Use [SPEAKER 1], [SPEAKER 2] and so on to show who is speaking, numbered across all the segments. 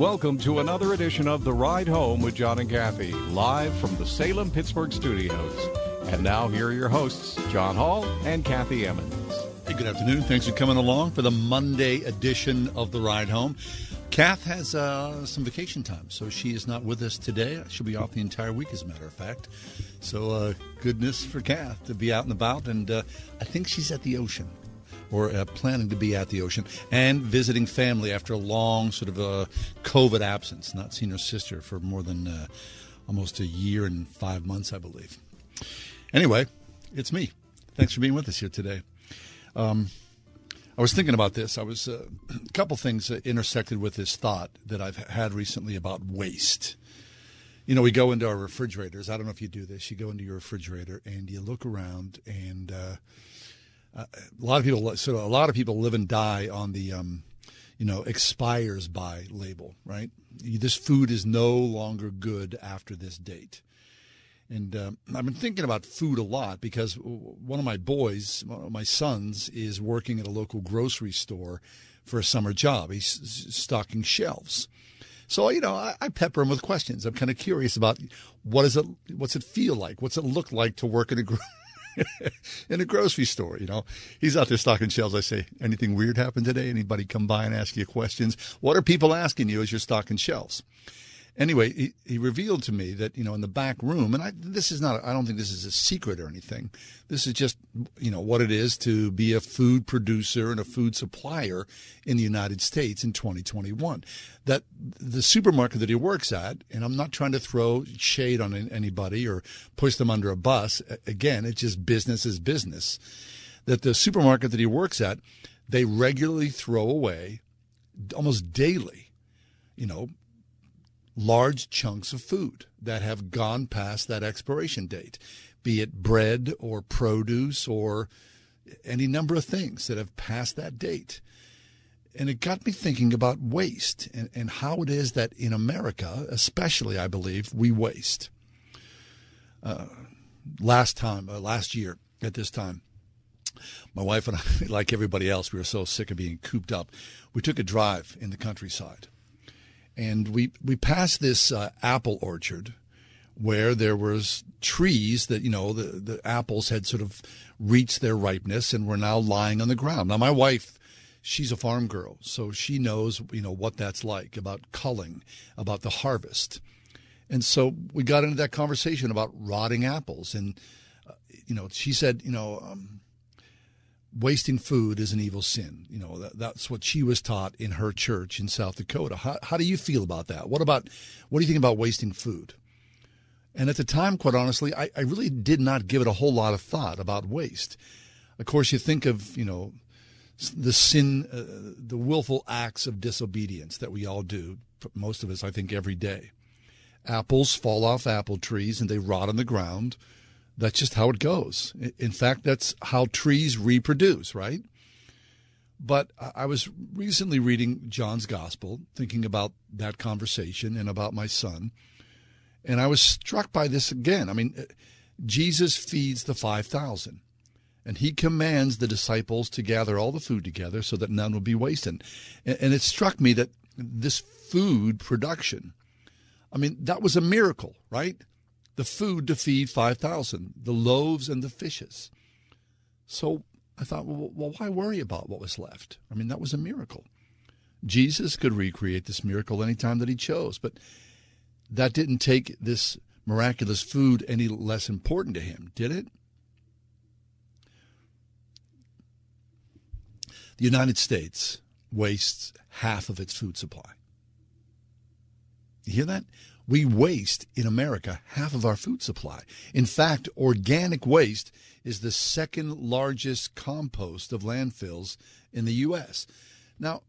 [SPEAKER 1] Welcome to another edition of The Ride Home with John and Kathy, live from the Salem Pittsburgh studios. And now, here are your hosts, John Hall and Kathy Emmons.
[SPEAKER 2] Hey, good afternoon. Thanks for coming along for the Monday edition of The Ride Home. Kath has uh, some vacation time, so she is not with us today. She'll be off the entire week, as a matter of fact. So, uh, goodness for Kath to be out and about, and uh, I think she's at the ocean or uh, planning to be at the ocean and visiting family after a long sort of a COVID absence, not seeing her sister for more than uh, almost a year and five months, I believe. Anyway, it's me. Thanks for being with us here today. Um, I was thinking about this. I was uh, a couple things intersected with this thought that I've had recently about waste. You know, we go into our refrigerators. I don't know if you do this. You go into your refrigerator and you look around and uh, uh, a lot of people so a lot of people live and die on the um, you know expires by label right this food is no longer good after this date and uh, I've been thinking about food a lot because one of my boys, of my sons, is working at a local grocery store for a summer job. He's stocking shelves. So you know, I, I pepper him with questions. I'm kind of curious about what is it, what's it feel like, what's it look like to work in a in a grocery store. You know, he's out there stocking shelves. I say, anything weird happen today? Anybody come by and ask you questions? What are people asking you as you're stocking shelves? Anyway, he, he, revealed to me that you know in the back room, and I, this is not. I don't think this is a secret or anything. This is just you know what it is to be a food producer and a food supplier in the United States in 2021. That the supermarket that he works at, and I'm not trying to throw shade on anybody or push them under a bus. Again, it's just business is business. That the supermarket that he works at, they regularly throw away almost daily you know, large chunks of food that have gone past that expiration date, be it bread or produce or any number of things that have passed that date. And it got me thinking about waste and, and how it is that in America, especially, I believe, we waste. Uh, last time, uh, last year at this time, my wife and I, like everybody else, we were so sick of being cooped up. We took a drive in the countryside and we we passed this uh, apple orchard where there was trees that you know the the apples had sort of reached their ripeness and were now lying on the ground. Now my wife she's a farm girl, so she knows you know what that's like about culling, about the harvest. And so we got into that conversation about rotting apples and uh, you know she said, you know, um, wasting food is an evil sin. You know, that, that's what she was taught in her church in South Dakota. How, how do you feel about that? What about, what do you think about wasting food? And at the time, quite honestly, I, I really did not give it a whole lot of thought about waste. Of course, you think of, you know, the sin, uh, the willful acts of disobedience that we all do, most of us, I think, every day. Apples fall off apple trees and they rot on the ground that's just how it goes. In fact, that's how trees reproduce, right? But I was recently reading John's Gospel, thinking about that conversation and about my son. And I was struck by this again. I mean, uh, Jesus feeds the 5,000, and he commands the disciples to gather all the food together so that none will be wasted. And it struck me that this food production, I mean, that was a miracle, right? The food to feed 5,000, the loaves and the fishes. So I thought, well, well, why worry about what was left? I mean, that was a miracle. Jesus could recreate this miracle anytime that he chose, but that didn't take this miraculous food any less important to him, did it? The United States wastes half of its food supply. You hear that? We waste in America half of our food supply. In fact, organic waste is the second largest compost of landfills in the U.S. Now,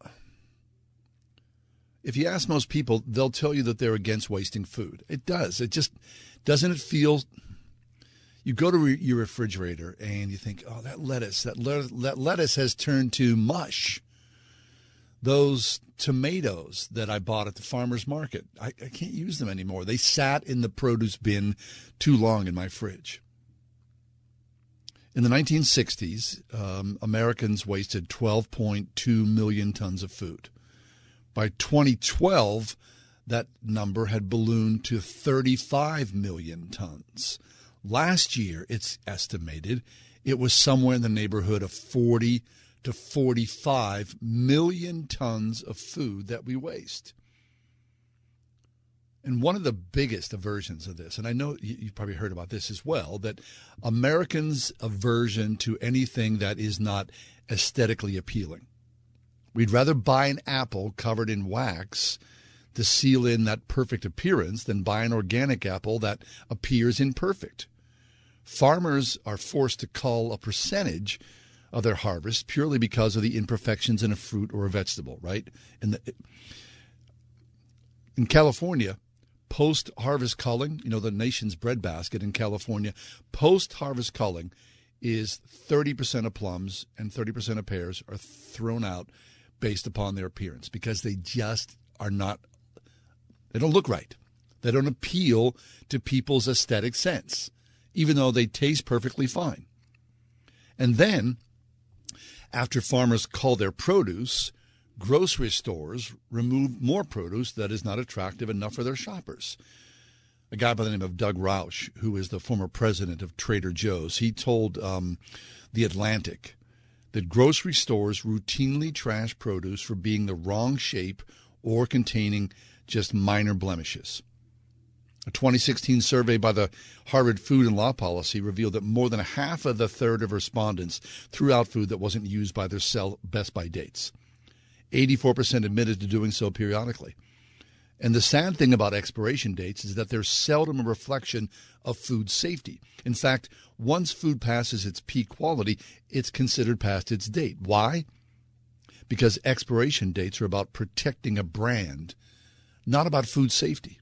[SPEAKER 2] if you ask most people, they'll tell you that they're against wasting food. It does. It just doesn't it feel. You go to your refrigerator and you think, oh, that lettuce, that, le- that lettuce has turned to mush. Those tomatoes that I bought at the farmer's market, I, I can't use them anymore. They sat in the produce bin too long in my fridge. In the 1960s, um, Americans wasted 12.2 million tons of food. By 2012, that number had ballooned to 35 million tons. Last year, it's estimated it was somewhere in the neighborhood of 40 to 45 million tons of food that we waste. And one of the biggest aversions of this, and I know you've probably heard about this as well, that Americans' aversion to anything that is not aesthetically appealing. We'd rather buy an apple covered in wax to seal in that perfect appearance than buy an organic apple that appears imperfect. Farmers are forced to cull a percentage of their harvest purely because of the imperfections in a fruit or a vegetable, right? In the in California, post harvest culling, you know, the nation's breadbasket in California, post harvest culling is 30% of plums and 30% of pears are thrown out based upon their appearance because they just are not, they don't look right. They don't appeal to people's aesthetic sense, even though they taste perfectly fine. And then, after farmers cull their produce, grocery stores remove more produce that is not attractive enough for their shoppers. A guy by the name of Doug Rauch, who is the former president of Trader Joe's, he told um, The Atlantic that grocery stores routinely trash produce for being the wrong shape or containing just minor blemishes. A 2016 survey by the Harvard Food and Law Policy revealed that more than half of the third of respondents threw out food that wasn't used by their sell best by dates. 84% admitted to doing so periodically. And the sad thing about expiration dates is that they're seldom a reflection of food safety. In fact, once food passes its peak quality, it's considered past its date. Why? Because expiration dates are about protecting a brand, not about food safety.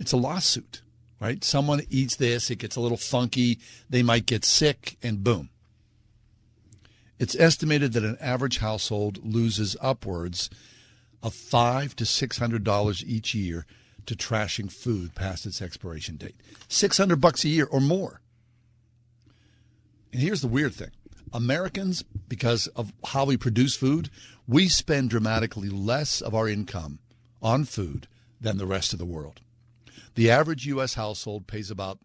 [SPEAKER 2] It's a lawsuit, right? Someone eats this, it gets a little funky, they might get sick, and boom, it's estimated that an average household loses upwards of five to six hundred dollars each year to trashing food past its expiration date. Six hundred bucks a year or more. And here's the weird thing. Americans, because of how we produce food, we spend dramatically less of our income on food than the rest of the world. The average U.S. household pays about,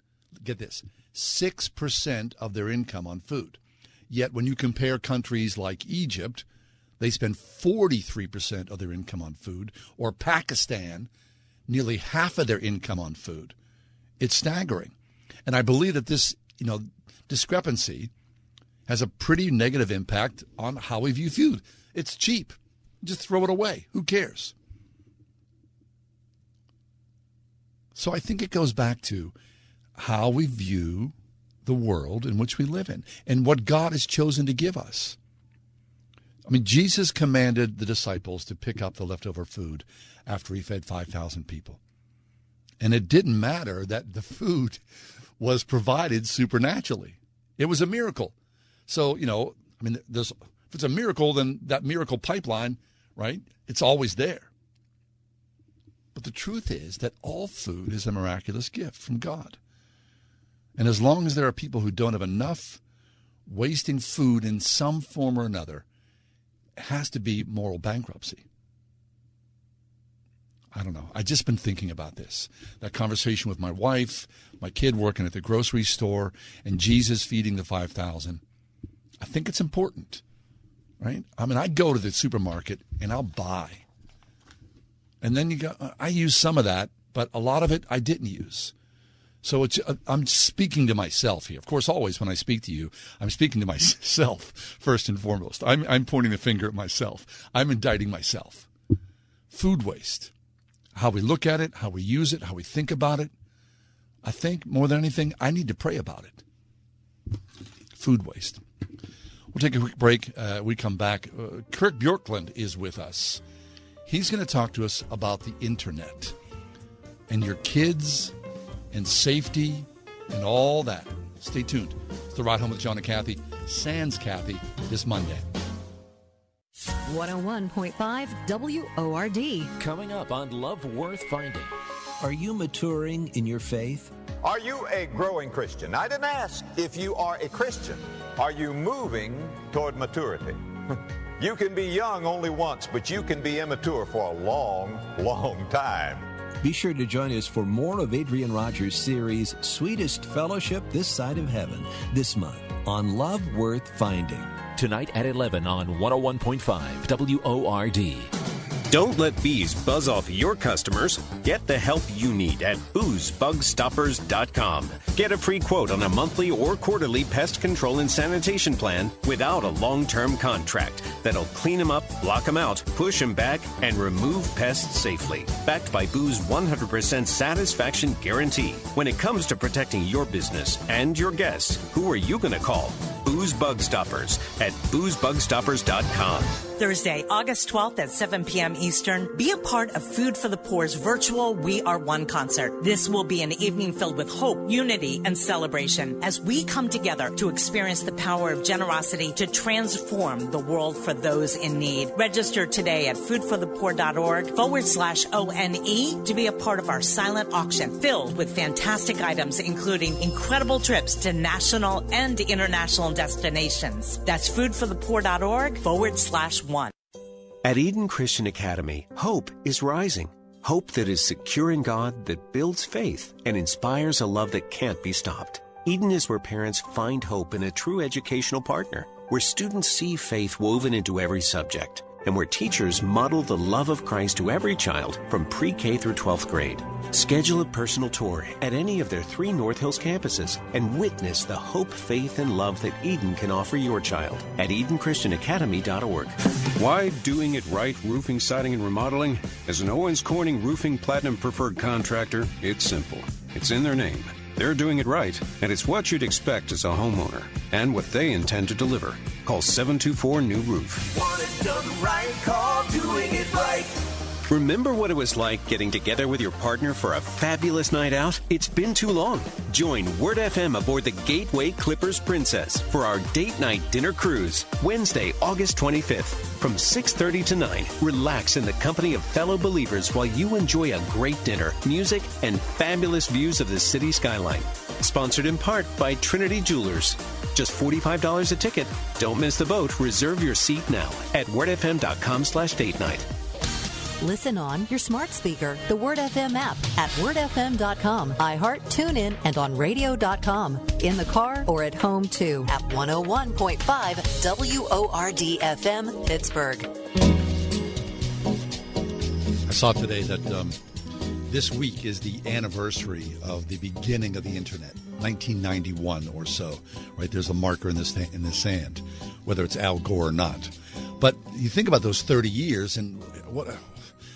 [SPEAKER 2] get this, 6% of their income on food. Yet when you compare countries like Egypt, they spend 43% of their income on food, or Pakistan, nearly half of their income on food. It's staggering. And I believe that this, you know, discrepancy has a pretty negative impact on how we view food. It's cheap. Just throw it away. Who cares? So I think it goes back to how we view the world in which we live in and what God has chosen to give us. I mean, Jesus commanded the disciples to pick up the leftover food after he fed 5,000 people. And it didn't matter that the food was provided supernaturally, it was a miracle. So, you know, I mean, if it's a miracle, then that miracle pipeline, right, it's always there. But the truth is that all food is a miraculous gift from God. And as long as there are people who don't have enough, wasting food in some form or another has to be moral bankruptcy. I don't know. I've just been thinking about this. That conversation with my wife, my kid working at the grocery store, and Jesus feeding the 5,000. I think it's important, right? I mean, I go to the supermarket and I'll buy. And then you go, I use some of that, but a lot of it I didn't use. So it's, uh, I'm speaking to myself here. Of course, always when I speak to you, I'm speaking to myself first and foremost. I'm, I'm pointing the finger at myself. I'm indicting myself. Food waste. how we look at it, how we use it, how we think about it. I think more than anything, I need to pray about it. Food waste. We'll take a quick break. Uh, we come back. Uh, Kurt Bjorklund is with us. He's going to talk to us about the internet and your kids and safety and all that. Stay tuned. It's the ride home with John and Kathy. Sans Kathy this Monday.
[SPEAKER 3] 101.5 WORD.
[SPEAKER 4] Coming up on Love Worth Finding. Are you maturing in your faith?
[SPEAKER 5] Are you a growing Christian? I didn't ask if you are a Christian. Are you moving toward maturity? you can be young only once, but you can be immature for a long, long time.
[SPEAKER 4] Be sure to join us for more of Adrian Rogers' series, Sweetest Fellowship This Side of Heaven, this month on Love Worth Finding.
[SPEAKER 6] Tonight at 11 on 101.5 WORD.
[SPEAKER 7] Don't let bees buzz off your customers. Get the help you need at boozebugstoppers.com. Get a free quote on a monthly or quarterly pest control and sanitation plan without a long term contract that'll clean them up, block them out, push them back, and remove pests safely. Backed by Boo's 100% satisfaction guarantee. When it comes to protecting your business and your guests, who are you going to call? Booze Bug Stoppers at boozebugstoppers.com.
[SPEAKER 8] Thursday, August 12th at 7 p.m. Eastern, be a part of Food for the Poor's virtual We Are One concert. This will be an evening filled with hope, unity, and celebration as we come together to experience the power of generosity to transform the world for those in need. Register today at foodforthepoor.org forward slash ONE to be a part of our silent auction filled with fantastic items, including incredible trips to national and international destinations. That's foodforthepoor.org forward slash one.
[SPEAKER 7] At Eden Christian Academy, hope is rising. Hope that is secure in God, that builds faith, and inspires a love that can't be stopped. Eden is where parents find hope in a true educational partner, where students see faith woven into every subject and where teachers model the love of Christ to every child from pre K through 12th grade. Schedule a personal tour at any of their three North Hills campuses and witness the hope, faith, and love that Eden can offer your child at EdenChristianAcademy.org.
[SPEAKER 9] Why doing it right roofing, siding, and remodeling? As an Owens Corning Roofing Platinum Preferred Contractor, it's simple. It's in their name. They're doing it right, and it's what you'd expect as a homeowner and what they intend to deliver. Call 724 New Roof.
[SPEAKER 10] Want it done right? Call doing it right.
[SPEAKER 7] Remember what it was like getting together with your partner for a fabulous night out? It's been too long. Join Word FM aboard the Gateway Clippers Princess for our date night dinner cruise, Wednesday, August 25th. From 6:30 to 9, relax in the company of fellow believers while you enjoy a great dinner, music, and fabulous views of the city skyline. Sponsored in part by Trinity Jewelers. Just $45 a ticket. Don't miss the boat. Reserve your seat now at wordfm.com/date night.
[SPEAKER 3] Listen on your smart speaker, the Word FM app at wordfm.com, iHeart, TuneIn, and on radio.com. In the car or at home too at 101.5 WORD FM, Pittsburgh.
[SPEAKER 2] I saw today that um, this week is the anniversary of the beginning of the internet, 1991 or so. Right there's a marker in the in the sand, whether it's Al Gore or not. But you think about those 30 years, and what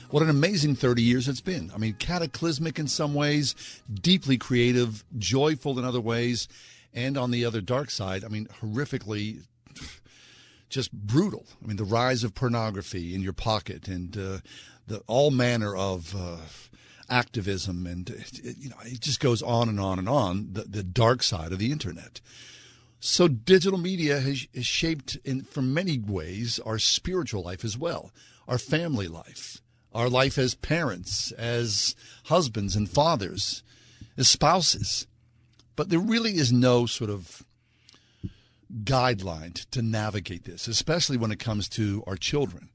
[SPEAKER 2] what an amazing 30 years it's been. I mean, cataclysmic in some ways, deeply creative, joyful in other ways, and on the other dark side, I mean, horrifically just brutal. I mean, the rise of pornography in your pocket and uh, the all manner of uh, activism, and it, you know, it just goes on and on and on. The, the dark side of the internet. So digital media has, has shaped, in for many ways, our spiritual life as well, our family life, our life as parents, as husbands and fathers, as spouses. But there really is no sort of guideline to navigate this, especially when it comes to our children.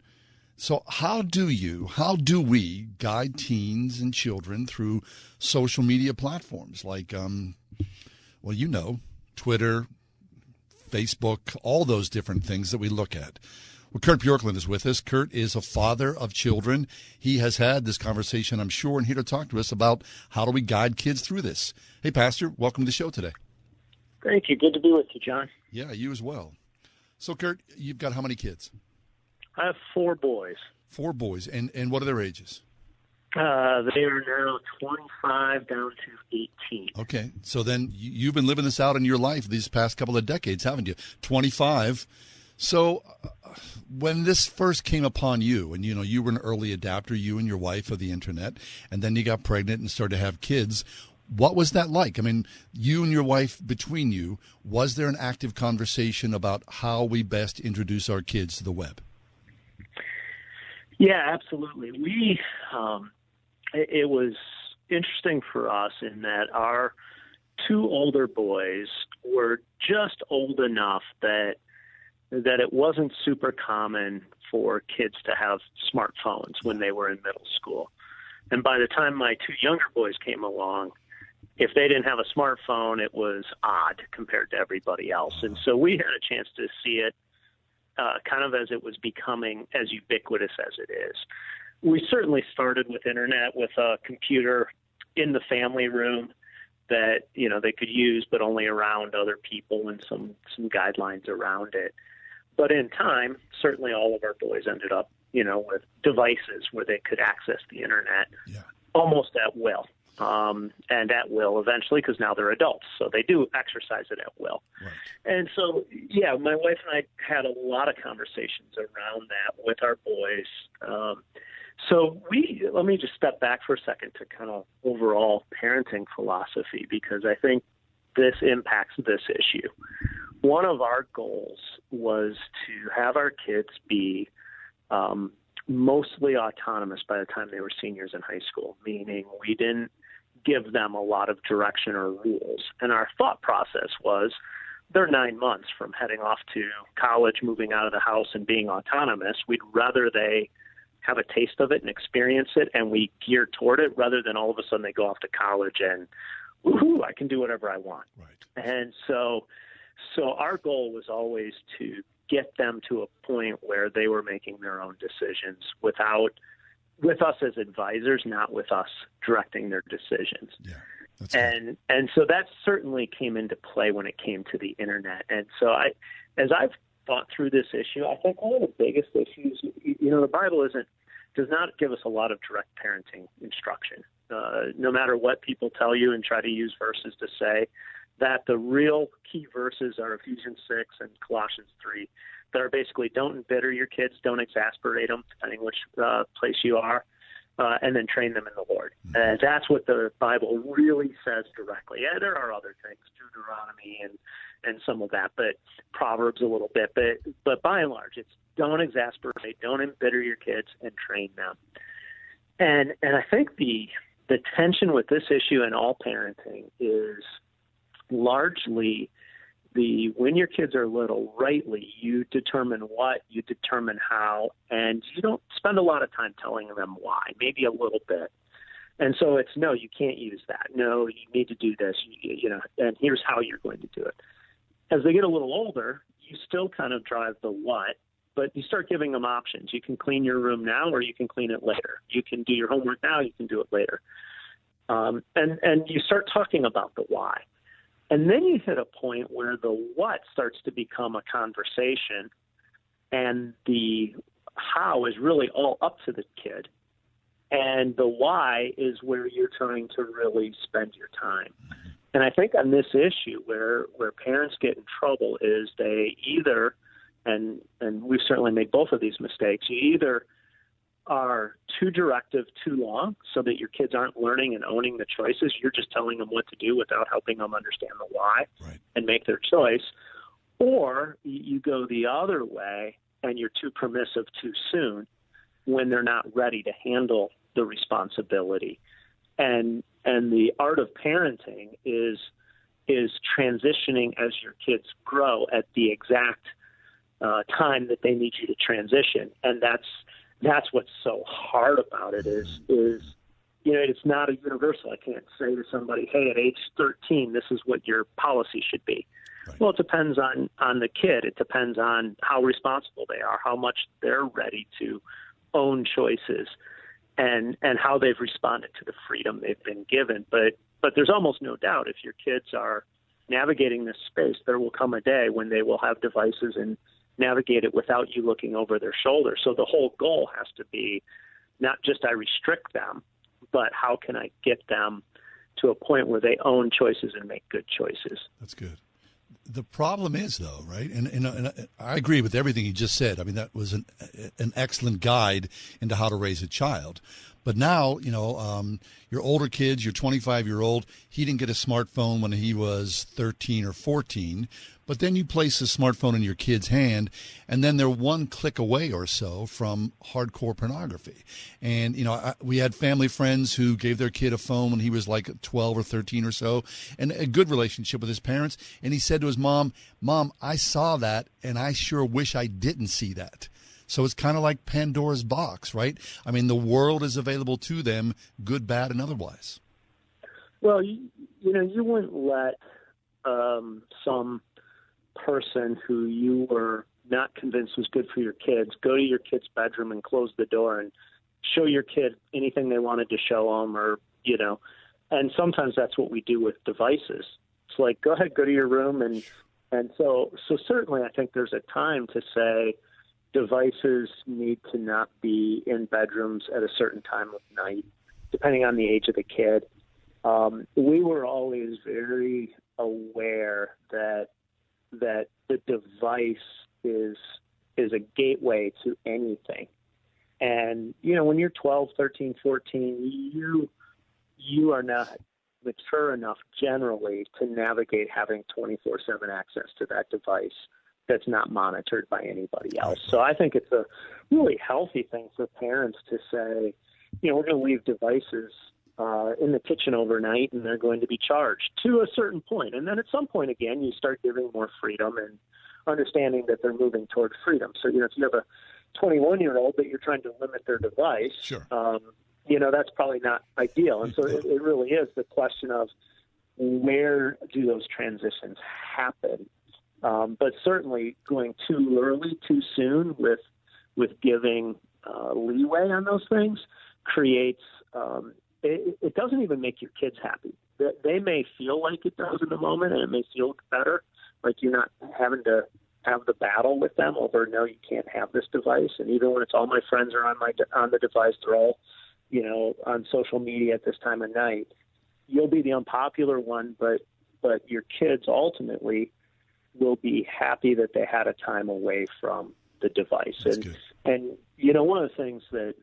[SPEAKER 2] So, how do you, how do we guide teens and children through social media platforms like, um, well, you know, Twitter, Facebook, all those different things that we look at? Well, Kurt Bjorklund is with us. Kurt is a father of children. He has had this conversation, I'm sure, and here to talk to us about how do we guide kids through this. Hey, Pastor, welcome to the show today.
[SPEAKER 11] Thank you. Good to be with you, John.
[SPEAKER 2] Yeah, you as well. So, Kurt, you've got how many kids?
[SPEAKER 11] I have four boys.
[SPEAKER 2] Four boys, and and what are their ages?
[SPEAKER 11] Uh, they are now 25 down to 18.
[SPEAKER 2] Okay, so then you- you've been living this out in your life these past couple of decades, haven't you? 25. So when this first came upon you, and you know you were an early adapter, you and your wife of the internet, and then you got pregnant and started to have kids. What was that like? I mean, you and your wife between you, was there an active conversation about how we best introduce our kids to the web?
[SPEAKER 11] Yeah, absolutely. We um, it, it was interesting for us in that our two older boys were just old enough that that it wasn't super common for kids to have smartphones when they were in middle school. And by the time my two younger boys came along, if they didn't have a smartphone, it was odd compared to everybody else. And so we had a chance to see it uh, kind of as it was becoming as ubiquitous as it is. We certainly started with internet with a computer in the family room that you know they could use, but only around other people and some some guidelines around it. But in time, certainly all of our boys ended up you know with devices where they could access the internet almost at will. Um, and at will eventually because now they're adults, so they do exercise it at will. And so, yeah, my wife and I had a lot of conversations around that with our boys. Um, so we let me just step back for a second to kind of overall parenting philosophy because I think this impacts this issue. One of our goals was to have our kids be um, mostly autonomous by the time they were seniors in high school, meaning we didn't give them a lot of direction or rules. And our thought process was they're nine months from heading off to college, moving out of the house, and being autonomous. We'd rather they have a taste of it and experience it, and we gear toward it rather than all of a sudden they go off to college and, woohoo, I can do whatever I want. Right. And so, so our goal was always to get them to a point where they were making their own decisions without with us as advisors, not with us directing their decisions. Yeah. and and so that certainly came into play when it came to the internet. And so I, as I've thought through this issue, I think one of the biggest issues, you you know, the Bible isn't does not give us a lot of direct parenting instruction. Uh, no matter what people tell you and try to use verses to say that the real key verses are Ephesians 6 and Colossians 3 that are basically don't embitter your kids, don't exasperate them, depending which uh, place you are, uh, and then train them in the Lord. And that's what the Bible really says directly. Yeah, there are other things, Deuteronomy and and some of that, but Proverbs a little bit. But but by and large, it's don't exasperate, don't embitter your kids, and train them. And and I think the the tension with this issue and all parenting is largely the when your kids are little, rightly, you determine what, you determine how, and you don't spend a lot of time telling them why, maybe a little bit. And so it's no, you can't use that. No, you need to do this, you, you know, and here's how you're going to do it. As they get a little older, you still kind of drive the what, but you start giving them options. You can clean your room now, or you can clean it later. You can do your homework now, you can do it later. Um, and and you start talking about the why. And then you hit a point where the what starts to become a conversation, and the how is really all up to the kid. And the why is where you're trying to really spend your time. And I think on this issue, where where parents get in trouble is they either, and and we've certainly made both of these mistakes. You either are too directive too long so that your kids aren't learning and owning the choices. You're just telling them what to do without helping them understand the why and make their choice. Or you go the other way and you're too permissive too soon when they're not ready to handle the responsibility. And and the art of parenting is is transitioning as your kids grow at the exact uh, time that they need you to transition, and that's that's what's so hard about it is mm-hmm. is you know it's not a universal. I can't say to somebody, hey, at age 13, this is what your policy should be. Well, it depends on on the kid. It depends on how responsible they are, how much they're ready to own choices, and and how they've responded to the freedom they've been given. But but there's almost no doubt if your kids are navigating this space, there will come a day when they will have devices and navigate it without you looking over their shoulder. So the whole goal has to be not just I restrict them, but how can I get them to a point where they own choices and make good choices?
[SPEAKER 2] That's good. The problem is, though, right? And, and, and, I agree with everything you just said. I mean, that was an an excellent guide into how to raise a child. But now, you know, um, your older kids, your 25 year old, he didn't get a smartphone when he was 13 or 14. But then you place a smartphone in your kid's hand, and then they're one click away or so from hardcore pornography. And, you know, I, we had family friends who gave their kid a phone when he was like 12 or 13 or so, and a good relationship with his parents. And he said to his mom, Mom, I saw that, and I sure wish I didn't see that. So it's kind of like Pandora's box, right? I mean, the world is available to them, good, bad, and otherwise.
[SPEAKER 11] Well, you, you know, you wouldn't let um, some person who you were not convinced was good for your kids go to your kid's bedroom and close the door and show your kid anything they wanted to show them, or you know. And sometimes that's what we do with devices. It's like, go ahead, go to your room, and and so so certainly, I think there's a time to say devices need to not be in bedrooms at a certain time of night, depending on the age of the kid. Um, we were always very aware that that the device is is a gateway to anything. And you know, when you're 12, 13, 14, you you are not mature enough generally to navigate having 24/7 access to that device that's not monitored by anybody else. So I think it's a really healthy thing for parents to say, you know, we're going to leave devices uh, in the kitchen overnight and they're going to be charged to a certain point. And then at some point, again, you start giving more freedom and understanding that they're moving toward freedom. So, you know, if you have a 21 year old that you're trying to limit their device,
[SPEAKER 2] sure.
[SPEAKER 11] um, you know, that's probably not ideal. And so it, it really is the question of where do those transitions happen um, but certainly going too early, too soon with with giving uh, leeway on those things creates um, it, it doesn't even make your kids happy. They, they may feel like it does in the moment, and it may feel better, like you're not having to have the battle with them over no, you can't have this device. And even when it's all my friends are on my on the device, they're all you know on social media at this time of night. You'll be the unpopular one, but but your kids ultimately will be happy that they had a time away from the device.
[SPEAKER 2] That's
[SPEAKER 11] and
[SPEAKER 2] good.
[SPEAKER 11] and you know one of the things that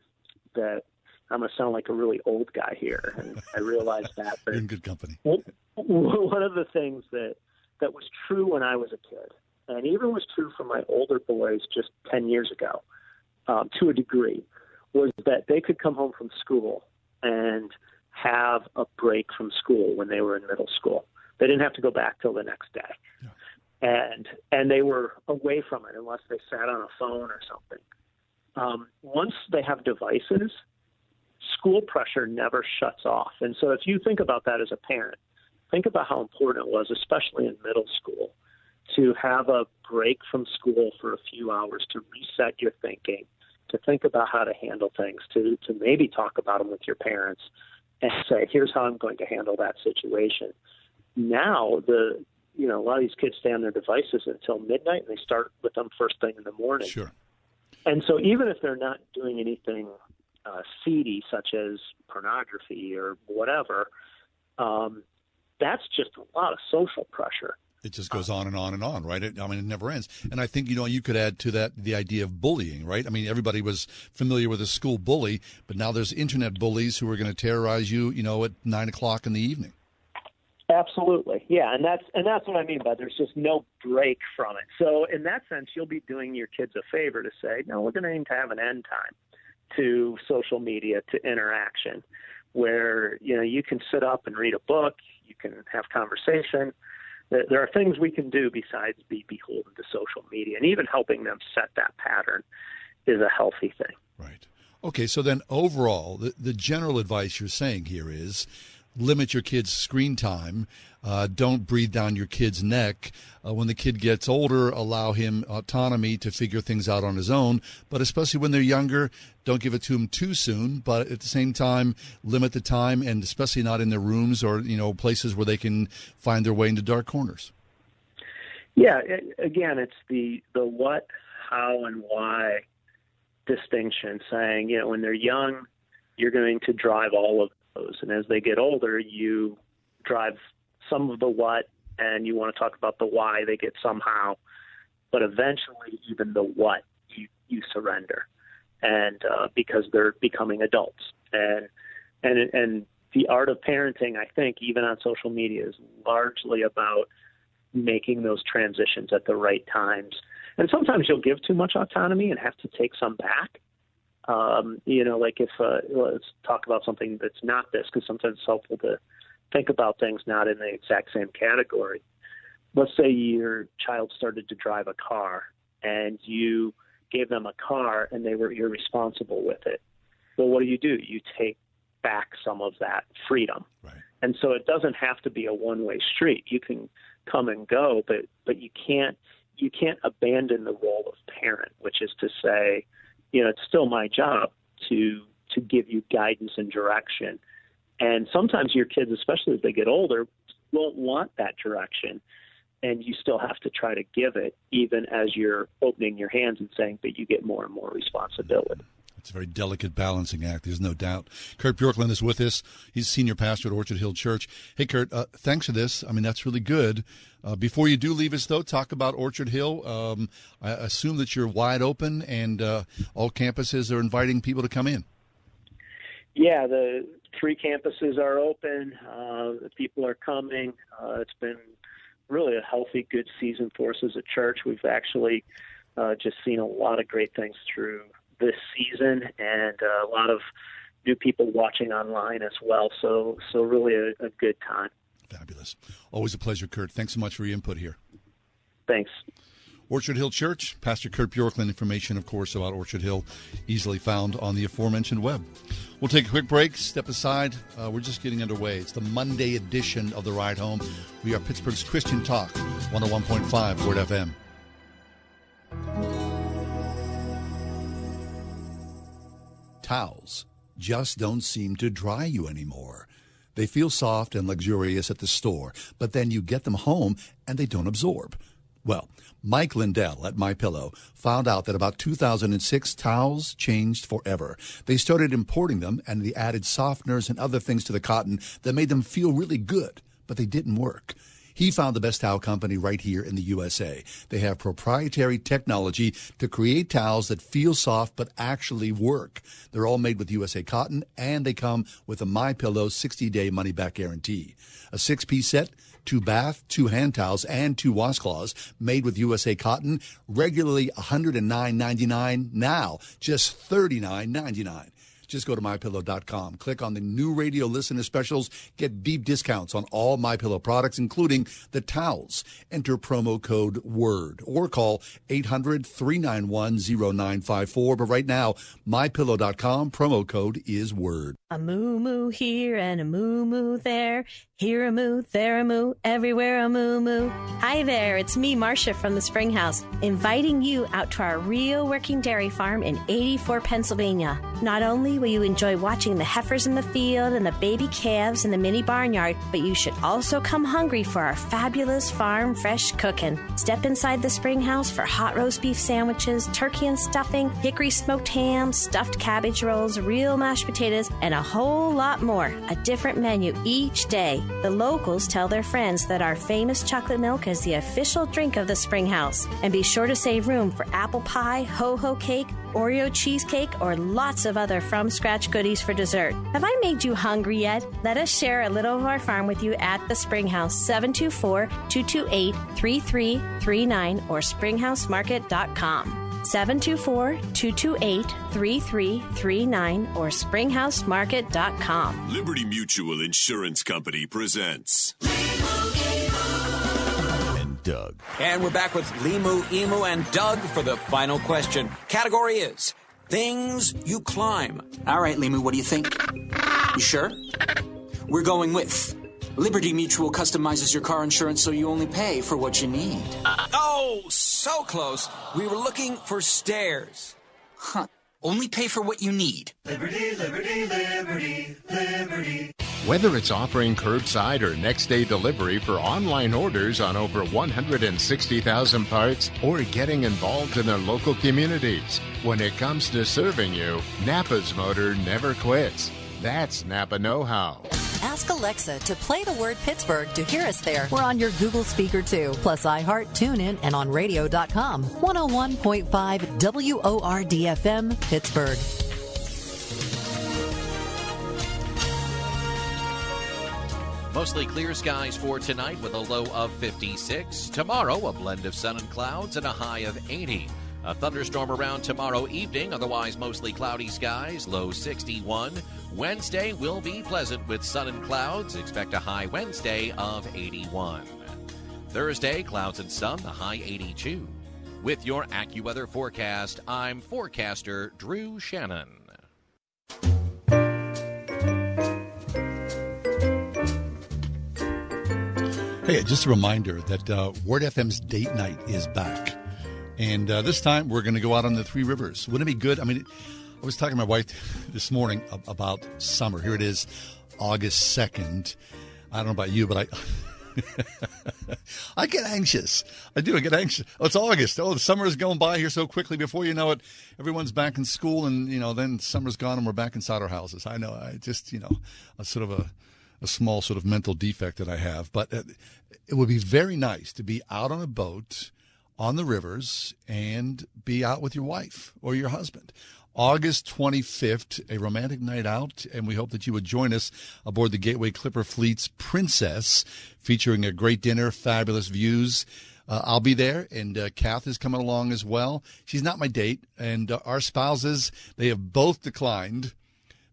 [SPEAKER 11] that I'm going to sound like a really old guy here, and I realize that. But
[SPEAKER 2] in good company.
[SPEAKER 11] one of the things that that was true when I was a kid, and even was true for my older boys just ten years ago, um, to a degree, was that they could come home from school and have a break from school when they were in middle school. They didn't have to go back till the next day and and they were away from it unless they sat on a phone or something. Um, once they have devices, school pressure never shuts off. And so, if you think about that as a parent, think about how important it was, especially in middle school, to have a break from school for a few hours to reset your thinking, to think about how to handle things, to to maybe talk about them with your parents, and say, "Here's how I'm going to handle that situation." Now, the you know, a lot of these kids stay on their devices until midnight, and they start with them first thing in the morning.
[SPEAKER 2] Sure.
[SPEAKER 11] And so, even if they're not doing anything uh, seedy, such as pornography or whatever, um, that's just a lot of social pressure.
[SPEAKER 2] It just goes on and on and on, right? It, I mean, it never ends. And I think, you know, you could add to that the idea of bullying, right? I mean, everybody was familiar with a school bully, but now there's internet bullies who are going to terrorize you, you know, at nine o'clock in the evening.
[SPEAKER 11] Absolutely, yeah, and that's and that's what I mean by there's just no break from it. So in that sense, you'll be doing your kids a favor to say, no, we're going to aim to have an end time to social media, to interaction, where you know you can sit up and read a book, you can have conversation. There are things we can do besides be beholden to social media, and even helping them set that pattern is a healthy thing.
[SPEAKER 2] Right. Okay, so then overall, the, the general advice you're saying here is limit your kid's screen time. Uh, don't breathe down your kid's neck. Uh, when the kid gets older, allow him autonomy to figure things out on his own. But especially when they're younger, don't give it to him too soon. But at the same time, limit the time, and especially not in their rooms or you know places where they can find their way into dark corners.
[SPEAKER 11] Yeah, it, again, it's the the what, how, and why distinction. Saying you know when they're young, you're going to drive all of. And as they get older, you drive some of the what, and you want to talk about the why they get somehow. But eventually, even the what you you surrender, and uh, because they're becoming adults, and and and the art of parenting, I think, even on social media, is largely about making those transitions at the right times. And sometimes you'll give too much autonomy and have to take some back. Um, you know, like if uh, let's talk about something that's not this, because sometimes it's helpful to think about things not in the exact same category. Let's say your child started to drive a car and you gave them a car and they were irresponsible with it. Well, what do you do? You take back some of that freedom.
[SPEAKER 2] Right.
[SPEAKER 11] And so it doesn't have to be a one-way street. You can come and go, but but you can't you can't abandon the role of parent, which is to say, you know, it's still my job to to give you guidance and direction. And sometimes your kids, especially as they get older, won't want that direction. And you still have to try to give it, even as you're opening your hands and saying that you get more and more responsibility.
[SPEAKER 2] It's a very delicate balancing act, there's no doubt. Kurt Bjorklund is with us. He's senior pastor at Orchard Hill Church. Hey, Kurt, uh, thanks for this. I mean, that's really good. Uh, before you do leave us, though, talk about Orchard Hill. Um, I assume that you're wide open and uh, all campuses are inviting people to come in.
[SPEAKER 11] Yeah, the three campuses are open. Uh, people are coming. Uh, it's been really a healthy, good season for us as a church. We've actually uh, just seen a lot of great things through this season, and uh, a lot of new people watching online as well. So, so really a, a good time.
[SPEAKER 2] Fabulous. Always a pleasure, Kurt. Thanks so much for your input here.
[SPEAKER 11] Thanks.
[SPEAKER 2] Orchard Hill Church, Pastor Kurt Bjorklund. Information, of course, about Orchard Hill easily found on the aforementioned web. We'll take a quick break, step aside. Uh, we're just getting underway. It's the Monday edition of The Ride Home. We are Pittsburgh's Christian Talk, 101.5 Word FM. Towels just don't seem to dry you anymore. They feel soft and luxurious at the store, but then you get them home and they don't absorb. Well, Mike Lindell at My Pillow found out that about 2006 towels changed forever. They started importing them and they added softeners and other things to the cotton that made them feel really good, but they didn't work. He found the best towel company right here in the USA. They have proprietary technology to create towels that feel soft but actually work. They're all made with USA cotton and they come with a My Pillow 60-day money-back guarantee. A six-piece set two bath, two hand towels, and two washcloths made with USA cotton, regularly $109.99, now just $39.99. Just go to mypillow.com. Click on the new radio listener specials. Get deep discounts on all MyPillow products, including the towels. Enter promo code WORD or call 800-391-0954. But right now, mypillow.com promo code is WORD.
[SPEAKER 12] A moo moo here and a moo moo there. Here a moo, there a moo, everywhere a moo moo. Hi there, it's me, Marcia from the Spring House, inviting you out to our real working dairy farm in 84, Pennsylvania. Not only will you enjoy watching the heifers in the field and the baby calves in the mini barnyard, but you should also come hungry for our fabulous farm fresh cooking. Step inside the Spring House for hot roast beef sandwiches, turkey and stuffing, hickory smoked ham, stuffed cabbage rolls, real mashed potatoes, and a whole lot more. A different menu each day. The locals tell their friends that our famous chocolate milk is the official drink of the Springhouse. And be sure to save room for apple pie, ho ho cake, Oreo cheesecake, or lots of other from scratch goodies for dessert. Have I made you hungry yet? Let us share a little of our farm with you at the Springhouse, 724 228 3339 or springhousemarket.com. 724 228 3339 or springhousemarket.com.
[SPEAKER 13] Liberty Mutual Insurance Company presents.
[SPEAKER 14] And Doug.
[SPEAKER 15] And we're back with Limu, Emu, and Doug for the final question. Category is things you climb. All right, Limu, what do you think? You sure? We're going with Liberty Mutual customizes your car insurance so you only pay for what you need. Oh, so close. We were looking for stairs. Huh. Only pay for what you need.
[SPEAKER 16] Liberty, liberty, liberty, liberty.
[SPEAKER 17] Whether it's offering curbside or next day delivery for online orders on over 160,000 parts or getting involved in their local communities, when it comes to serving you, Napa's Motor never quits. That's Napa Know How.
[SPEAKER 3] Ask Alexa to play the word Pittsburgh to hear us there. We're on your Google speaker too, plus iHeart, TuneIn, and on radio.com. 101.5 WORDFM, Pittsburgh.
[SPEAKER 18] Mostly clear skies for tonight with a low of 56. Tomorrow, a blend of sun and clouds and a high of 80. A thunderstorm around tomorrow evening, otherwise mostly cloudy skies, low 61. Wednesday will be pleasant with sun and clouds. Expect a high Wednesday of 81. Thursday, clouds and sun, the high 82. With your AccuWeather forecast, I'm forecaster Drew Shannon.
[SPEAKER 2] Hey, just a reminder that uh, Word FM's date night is back. And uh, this time we're going to go out on the Three Rivers. Wouldn't it be good? I mean, I was talking to my wife this morning about summer. Here it is, August 2nd. I don't know about you, but I. I get anxious. I do. I get anxious. Oh, it's August. Oh, the summer is going by here so quickly. Before you know it, everyone's back in school, and you know, then summer's gone, and we're back inside our houses. I know. I just, you know, a sort of a, a small sort of mental defect that I have. But uh, it would be very nice to be out on a boat on the rivers and be out with your wife or your husband. August 25th, a romantic night out, and we hope that you would join us aboard the Gateway Clipper Fleet's Princess, featuring a great dinner, fabulous views. Uh, I'll be there, and uh, Kath is coming along as well. She's not my date, and uh, our spouses, they have both declined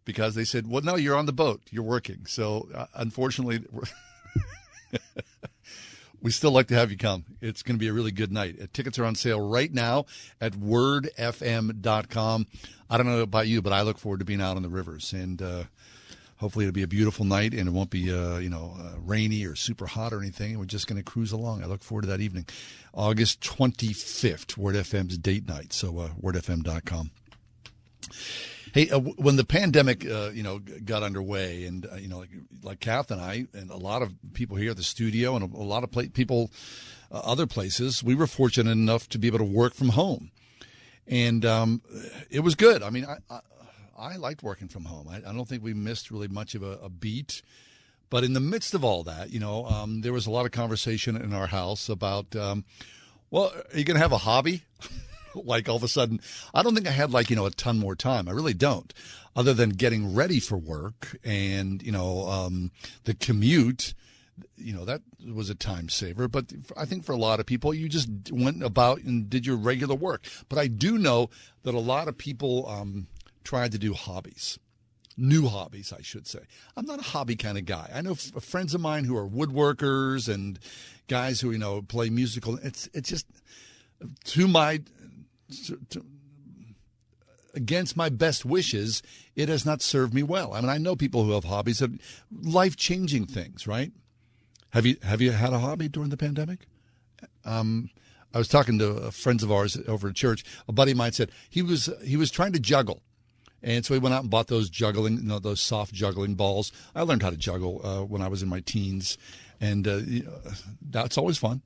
[SPEAKER 2] because they said, well, no, you're on the boat, you're working. So, uh, unfortunately, we still like to have you come. It's going to be a really good night. Uh, tickets are on sale right now at wordfm.com. I don't know about you, but I look forward to being out on the rivers and uh, hopefully it'll be a beautiful night and it won't be uh, you know uh, rainy or super hot or anything. We're just going to cruise along. I look forward to that evening, August 25th, Word FM's date night. So uh, wordfm.com. Hey, uh, when the pandemic, uh, you know, got underway, and uh, you know, like, like Kath and I, and a lot of people here at the studio, and a, a lot of people, uh, other places, we were fortunate enough to be able to work from home, and um, it was good. I mean, I, I, I liked working from home. I, I, don't think we missed really much of a, a, beat. But in the midst of all that, you know, um, there was a lot of conversation in our house about, um, well, are you going to have a hobby? like all of a sudden, I don't think I had like, you know, a ton more time. I really don't, other than getting ready for work and, you know, um, the commute. You know, that was a time saver. But I think for a lot of people, you just went about and did your regular work. But I do know that a lot of people um, tried to do hobbies new hobbies, I should say. I'm not a hobby kind of guy. I know f- friends of mine who are woodworkers and guys who you know play musical. It's it's just to my against my best wishes, it has not served me well. I mean, I know people who have hobbies that life changing things, right? Have you have you had a hobby during the pandemic? Um, I was talking to friends of ours over at church. A buddy of mine said he was he was trying to juggle, and so he went out and bought those juggling, you know, those soft juggling balls. I learned how to juggle uh, when I was in my teens, and uh, that's always fun.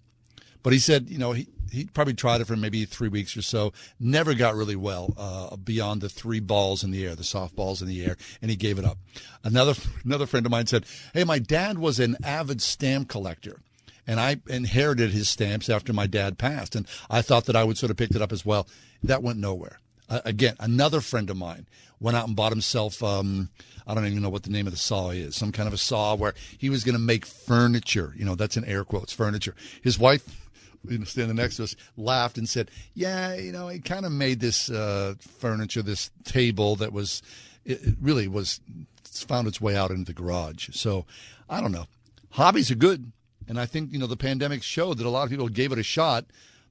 [SPEAKER 2] But he said, you know, he, he probably tried it for maybe three weeks or so, never got really well uh, beyond the three balls in the air, the soft balls in the air, and he gave it up. Another another friend of mine said, "Hey, my dad was an avid stamp collector." And I inherited his stamps after my dad passed, and I thought that I would sort of pick it up as well. That went nowhere. Uh, again, another friend of mine went out and bought himself. Um, I don't even know what the name of the saw is. Some kind of a saw where he was going to make furniture. You know, that's in air quotes, furniture. His wife you know, standing next to us, laughed and said, "Yeah, you know, he kind of made this uh, furniture, this table that was, it, it really was, found its way out into the garage." So, I don't know. Hobbies are good, and I think you know the pandemic showed that a lot of people gave it a shot.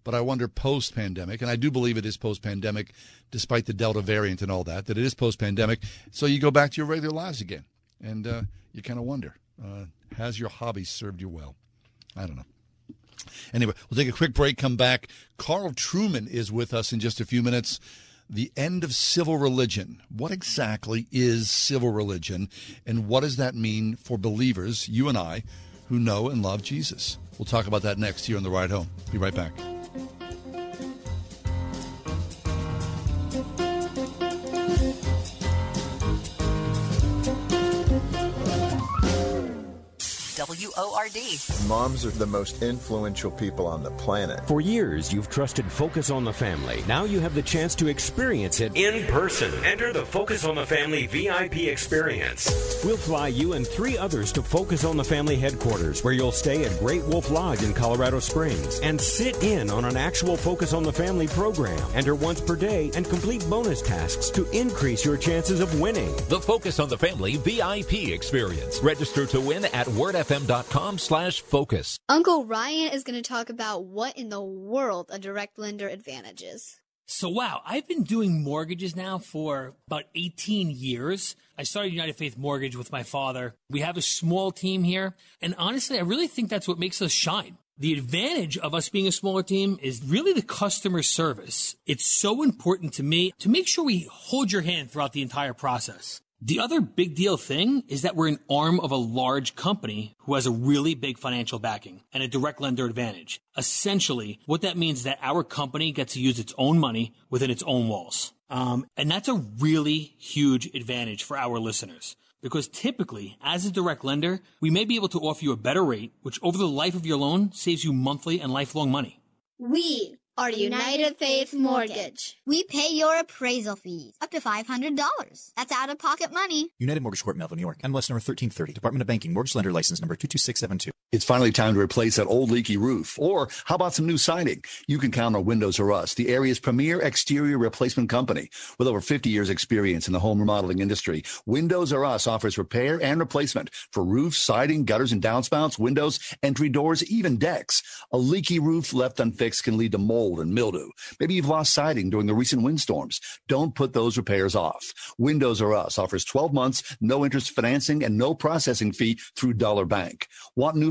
[SPEAKER 2] But I wonder post pandemic, and I do believe it is post pandemic, despite the Delta variant and all that, that it is post pandemic. So you go back to your regular lives again, and uh, you kind of wonder, uh, has your hobby served you well? I don't know. Anyway, we'll take a quick break, come back. Carl Trueman is with us in just a few minutes. The end of civil religion. What exactly is civil religion, and what does that mean for believers, you and I, who know and love Jesus? We'll talk about that next here on The Ride Home. Be right back.
[SPEAKER 3] HRD.
[SPEAKER 19] Moms are the most influential people on the planet.
[SPEAKER 7] For years, you've trusted Focus on the Family. Now you have the chance to experience it in person. Enter the Focus on the Family VIP experience. We'll fly you and three others to Focus on the Family headquarters, where you'll stay at Great Wolf Lodge in Colorado Springs and sit in on an actual Focus on the Family program. Enter once per day and complete bonus tasks to increase your chances of winning.
[SPEAKER 10] The Focus on the Family VIP experience. Register to win at wordfm.com slash focus.
[SPEAKER 20] Uncle Ryan is going to talk about what in the world a direct lender advantage is.
[SPEAKER 21] So, wow, I've been doing mortgages now for about 18 years. I started United Faith Mortgage with my father. We have a small team here. And honestly, I really think that's what makes us shine. The advantage of us being a smaller team is really the customer service. It's so important to me to make sure we hold your hand throughout the entire process. The other big deal thing is that we're an arm of a large company who has a really big financial backing and a direct lender advantage. Essentially, what that means is that our company gets to use its own money within its own walls. Um, and that's a really huge advantage for our listeners. Because typically, as a direct lender, we may be able to offer you a better rate, which over the life of your loan saves you monthly and lifelong money.
[SPEAKER 20] We are United Faith Mortgage.
[SPEAKER 22] We pay your appraisal fees up to $500. That's out of pocket money.
[SPEAKER 23] United Mortgage Corp, Melville, New York. MLS number 1330. Department of Banking. Mortgage Lender License number 22672.
[SPEAKER 2] It's finally time to replace that old leaky roof. Or how about some new siding? You can count on Windows R Us, the area's premier exterior replacement company. With over 50 years experience in the home remodeling industry, Windows R Us offers repair and replacement for roofs, siding, gutters and downspouts, windows, entry doors, even decks. A leaky roof left unfixed can lead to mold and mildew. Maybe you've lost siding during the recent windstorms. Don't put those repairs off. Windows R Us offers 12 months, no interest financing, and no processing fee through Dollar Bank. Want new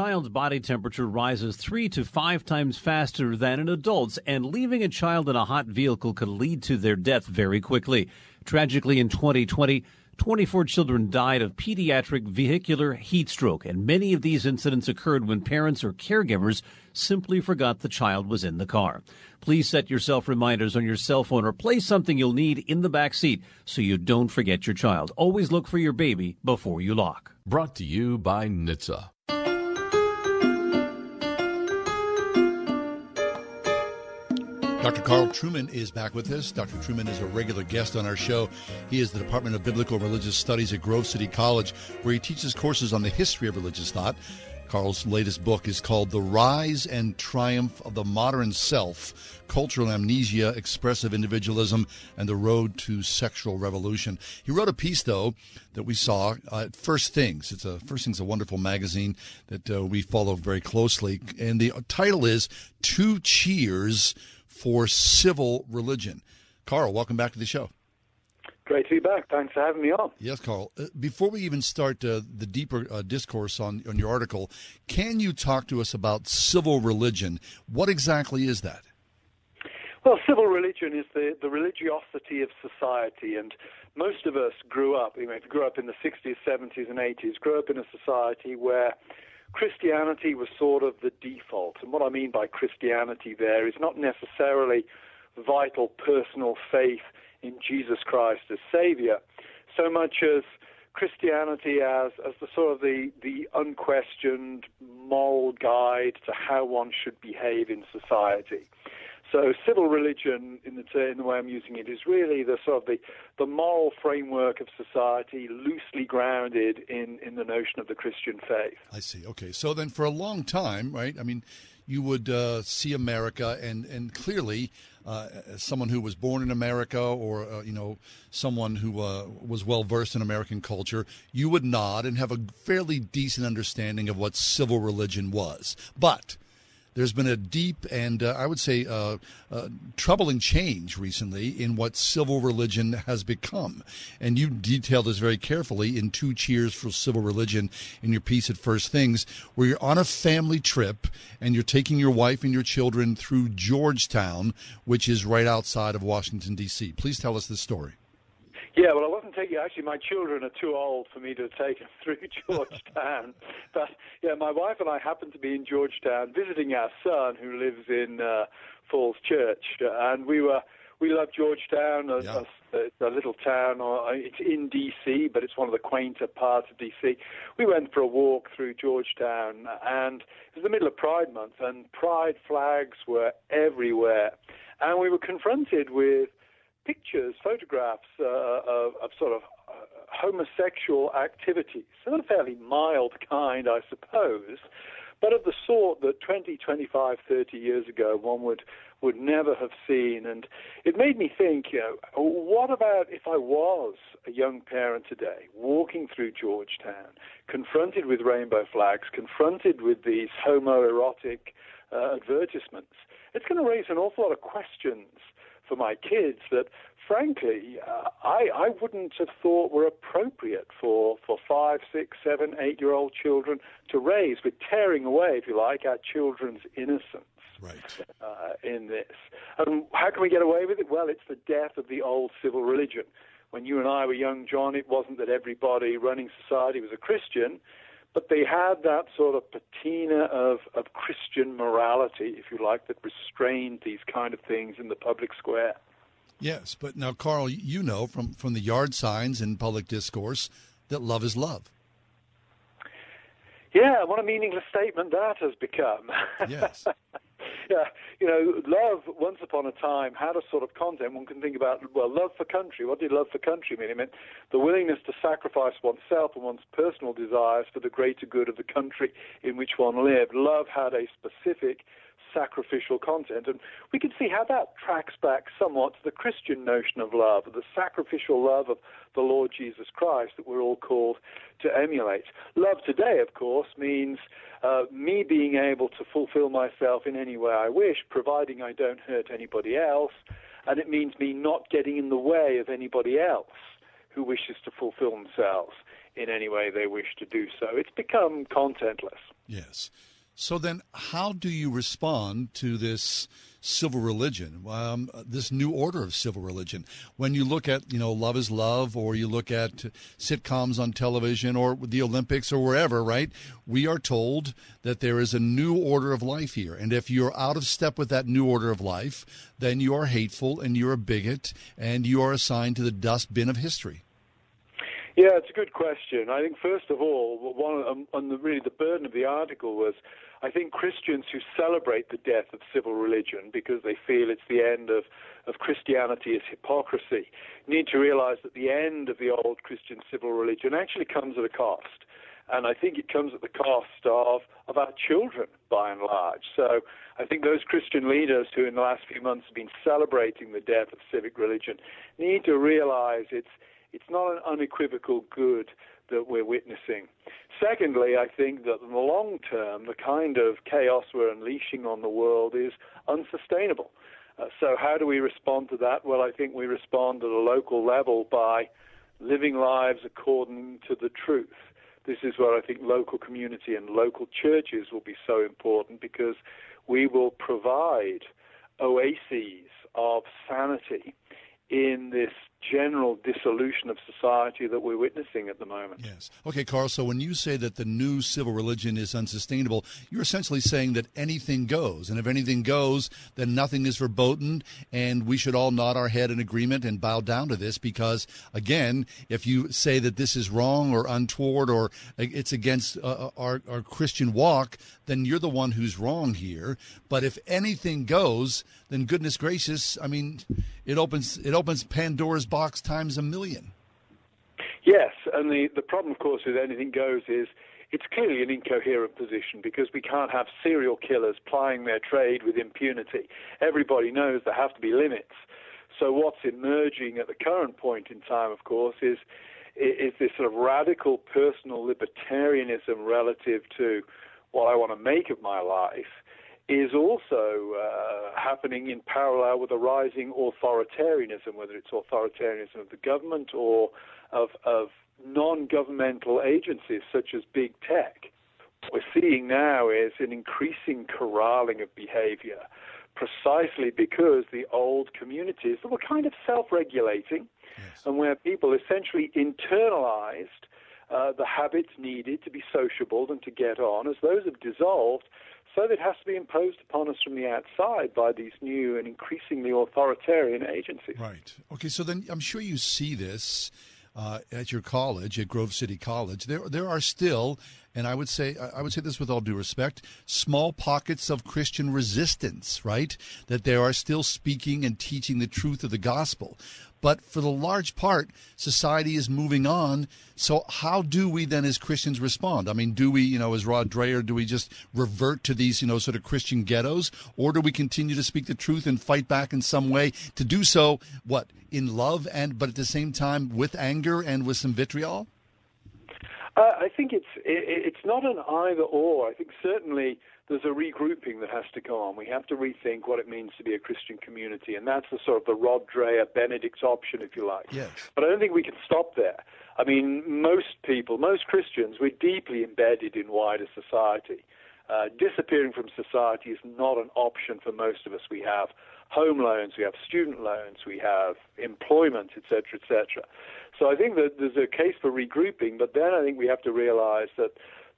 [SPEAKER 24] child's body temperature rises three to five times faster than an adult's, and leaving a child in a hot vehicle could lead to their death very quickly. Tragically, in 2020, 24 children died of pediatric vehicular heat stroke, and many of these incidents occurred when parents or caregivers simply forgot the child was in the car. Please set yourself reminders on your cell phone or place something you'll need in the back seat so you don't forget your child. Always look for your baby before you lock.
[SPEAKER 25] Brought to you by NHTSA.
[SPEAKER 26] Dr. Carl Trueman is back with us. Dr. Trueman is a regular guest on our show. He is the Department of Biblical and Religious Studies at Grove City College, where he teaches courses on the history of religious thought. Carl's latest book is called The Rise and Triumph of the Modern Self Cultural Amnesia, Expressive Individualism, and the Road to Sexual Revolution. He wrote a piece, though, that we saw uh, at First Things. It's a First Things, a wonderful magazine that uh, we follow very closely. And the title is Two Cheers for Civil Religion. Carl, welcome back to the show.
[SPEAKER 27] Great to be back. Thanks for having me on.
[SPEAKER 26] Yes, Carl. Uh, before we even start uh, the deeper uh, discourse on, on your article, can you talk to us about civil religion? What exactly is that?
[SPEAKER 27] Well, civil religion is the, the religiosity of society, and most of us grew up, you know, if you grew up in the 60s, 70s, and 80s, grew up in a society where Christianity was sort of the default. And what I mean by Christianity there is not necessarily vital personal faith in Jesus Christ as Savior, so much as Christianity as, as the sort of the, the unquestioned moral guide to how one should behave in society. So civil religion, in the, in the way I'm using it, is really the sort of the, the moral framework of society, loosely grounded in, in the notion of the Christian faith.
[SPEAKER 26] I see. Okay. So then, for a long time, right? I mean, you would uh, see America, and and clearly, uh, someone who was born in America, or uh, you know, someone who uh, was well versed in American culture, you would nod and have a fairly decent understanding of what civil religion was. But
[SPEAKER 2] there's been a deep and uh, I would say uh, uh, troubling change recently in what civil religion has become. And you detail this very carefully in Two Cheers for Civil Religion in your piece at First Things, where you're on a family trip and you're taking your wife and your children through Georgetown, which is right outside of Washington, D.C. Please tell us this story.
[SPEAKER 27] Yeah, well, I wasn't taking. Actually, my children are too old for me to take them through Georgetown. but yeah, my wife and I happened to be in Georgetown visiting our son, who lives in uh, Falls Church, and we were we love Georgetown. A, yeah. a, a little town. Or, uh, it's in D.C., but it's one of the quainter parts of D.C. We went for a walk through Georgetown, and it was the middle of Pride Month, and Pride flags were everywhere, and we were confronted with pictures, photographs uh, of, of, sort of uh, homosexual activities, of a fairly mild kind, I suppose, but of the sort that 20, 25, 30 years ago one would would never have seen. And it made me think, you know, what about if I was a young parent today, walking through Georgetown, confronted with rainbow flags, confronted with these homoerotic uh, advertisements? It's going to raise an awful lot of questions for my kids that, frankly, uh, I, I wouldn't have thought were appropriate for, for five, six, seven, eight year old children to raise. We're tearing away, if you like, our children's innocence.
[SPEAKER 2] Right.
[SPEAKER 27] Uh, in this. And how can we get away with it? Well, it's the death of the old civil religion. When you and I were young, John, it wasn't that everybody running society was a Christian but they had that sort of patina of, of Christian morality, if you like, that restrained these kind of things in the public square.
[SPEAKER 2] Yes, but now, Carl, you know from, from the yard signs in public discourse that love is love.
[SPEAKER 27] Yeah, what a meaningless statement that has become.
[SPEAKER 2] Yes.
[SPEAKER 27] yeah, you know, love once upon a time had a sort of content. One can think about, well, love for country. What did love for country mean? It meant the willingness to sacrifice oneself and one's personal desires for the greater good of the country in which one lived. Love had a specific sacrificial content. And we can see how that tracks back somewhat to the Christian notion of love, the sacrificial love of the Lord Jesus Christ that we're all called to emulate. Love today, of course, means uh, me being able to fulfill myself in any way I wish, providing I don't hurt anybody else. And it means me not getting in the way of anybody else who wishes to fulfill themselves in any way they wish to do so. It's become contentless.
[SPEAKER 2] Yes. So then, how do you respond to this civil religion, um, this new order of civil religion? When you look at, you know, Love is Love, or you look at sitcoms on television, or the Olympics, or wherever, right? We are told that there is a new order of life here, and if you're out of step with that new order of life, then you are hateful and you're a bigot, and you are assigned to the dustbin of history.
[SPEAKER 27] Yeah, it's a good question. I think first of all, one um, and the, really the burden of the article was, I think Christians who celebrate the death of civil religion because they feel it's the end of of Christianity as hypocrisy need to realize that the end of the old Christian civil religion actually comes at a cost. And I think it comes at the cost of, of our children, by and large. So I think those Christian leaders who, in the last few months, have been celebrating the death of civic religion need to realize it's it's not an unequivocal good that we're witnessing. Secondly, I think that in the long term, the kind of chaos we're unleashing on the world is unsustainable. Uh, so, how do we respond to that? Well, I think we respond at a local level by living lives according to the truth. This is where I think local community and local churches will be so important because we will provide oases of sanity in this general dissolution of society that we're witnessing at the moment.
[SPEAKER 2] Yes. Okay, Carl, so when you say that the new civil religion is unsustainable, you're essentially saying that anything goes. And if anything goes, then nothing is verboten, and we should all nod our head in agreement and bow down to this because, again, if you say that this is wrong or untoward or it's against uh, uh our, our Christian walk, then you're the one who's wrong here. But if anything goes, then goodness gracious, I mean, it opens it opens Pandora's box times a million.
[SPEAKER 27] Yes, and the, the problem, of course, with anything goes is it's clearly an incoherent position because we can't have serial killers plying their trade with impunity. Everybody knows there have to be limits. So what's emerging at the current point in time, of course, is is this sort of radical personal libertarianism relative to what I want to make of my life is also uh, happening in parallel with a rising authoritarianism, whether it's authoritarianism of the government or of, of non-governmental agencies such as big tech. What we're seeing now is an increasing corralling of behavior, precisely because the old communities that were kind of self-regulating, yes. and where people essentially internalized uh, the habits needed to be sociable and to get on, as those have dissolved, so that it has to be imposed upon us from the outside by these new and increasingly authoritarian agencies.
[SPEAKER 2] Right. Okay, so then I'm sure you see this uh, at your college, at Grove City College. There, there are still, and I would say, I would say this with all due respect, small pockets of Christian resistance, right? That they are still speaking and teaching the truth of the gospel. But for the large part, society is moving on. So how do we then as Christians respond? I mean, do we, you know, as Rod Dreher, do we just revert to these, you know, sort of Christian ghettos? Or do we continue to speak the truth and fight back in some way to do so, what, in love and, but at the same time with anger and with some vitriol?
[SPEAKER 27] Uh, I think it's it, it's not an either or. I think certainly there's a regrouping that has to go on. We have to rethink what it means to be a Christian community, and that's the sort of the Rod Dreher Benedict's option, if you like.
[SPEAKER 2] Yes.
[SPEAKER 27] But I don't think we can stop there. I mean, most people, most Christians, we're deeply embedded in wider society. Uh, disappearing from society is not an option for most of us. We have home loans, we have student loans, we have employment, etc., etc. So I think that there's a case for regrouping, but then I think we have to realize that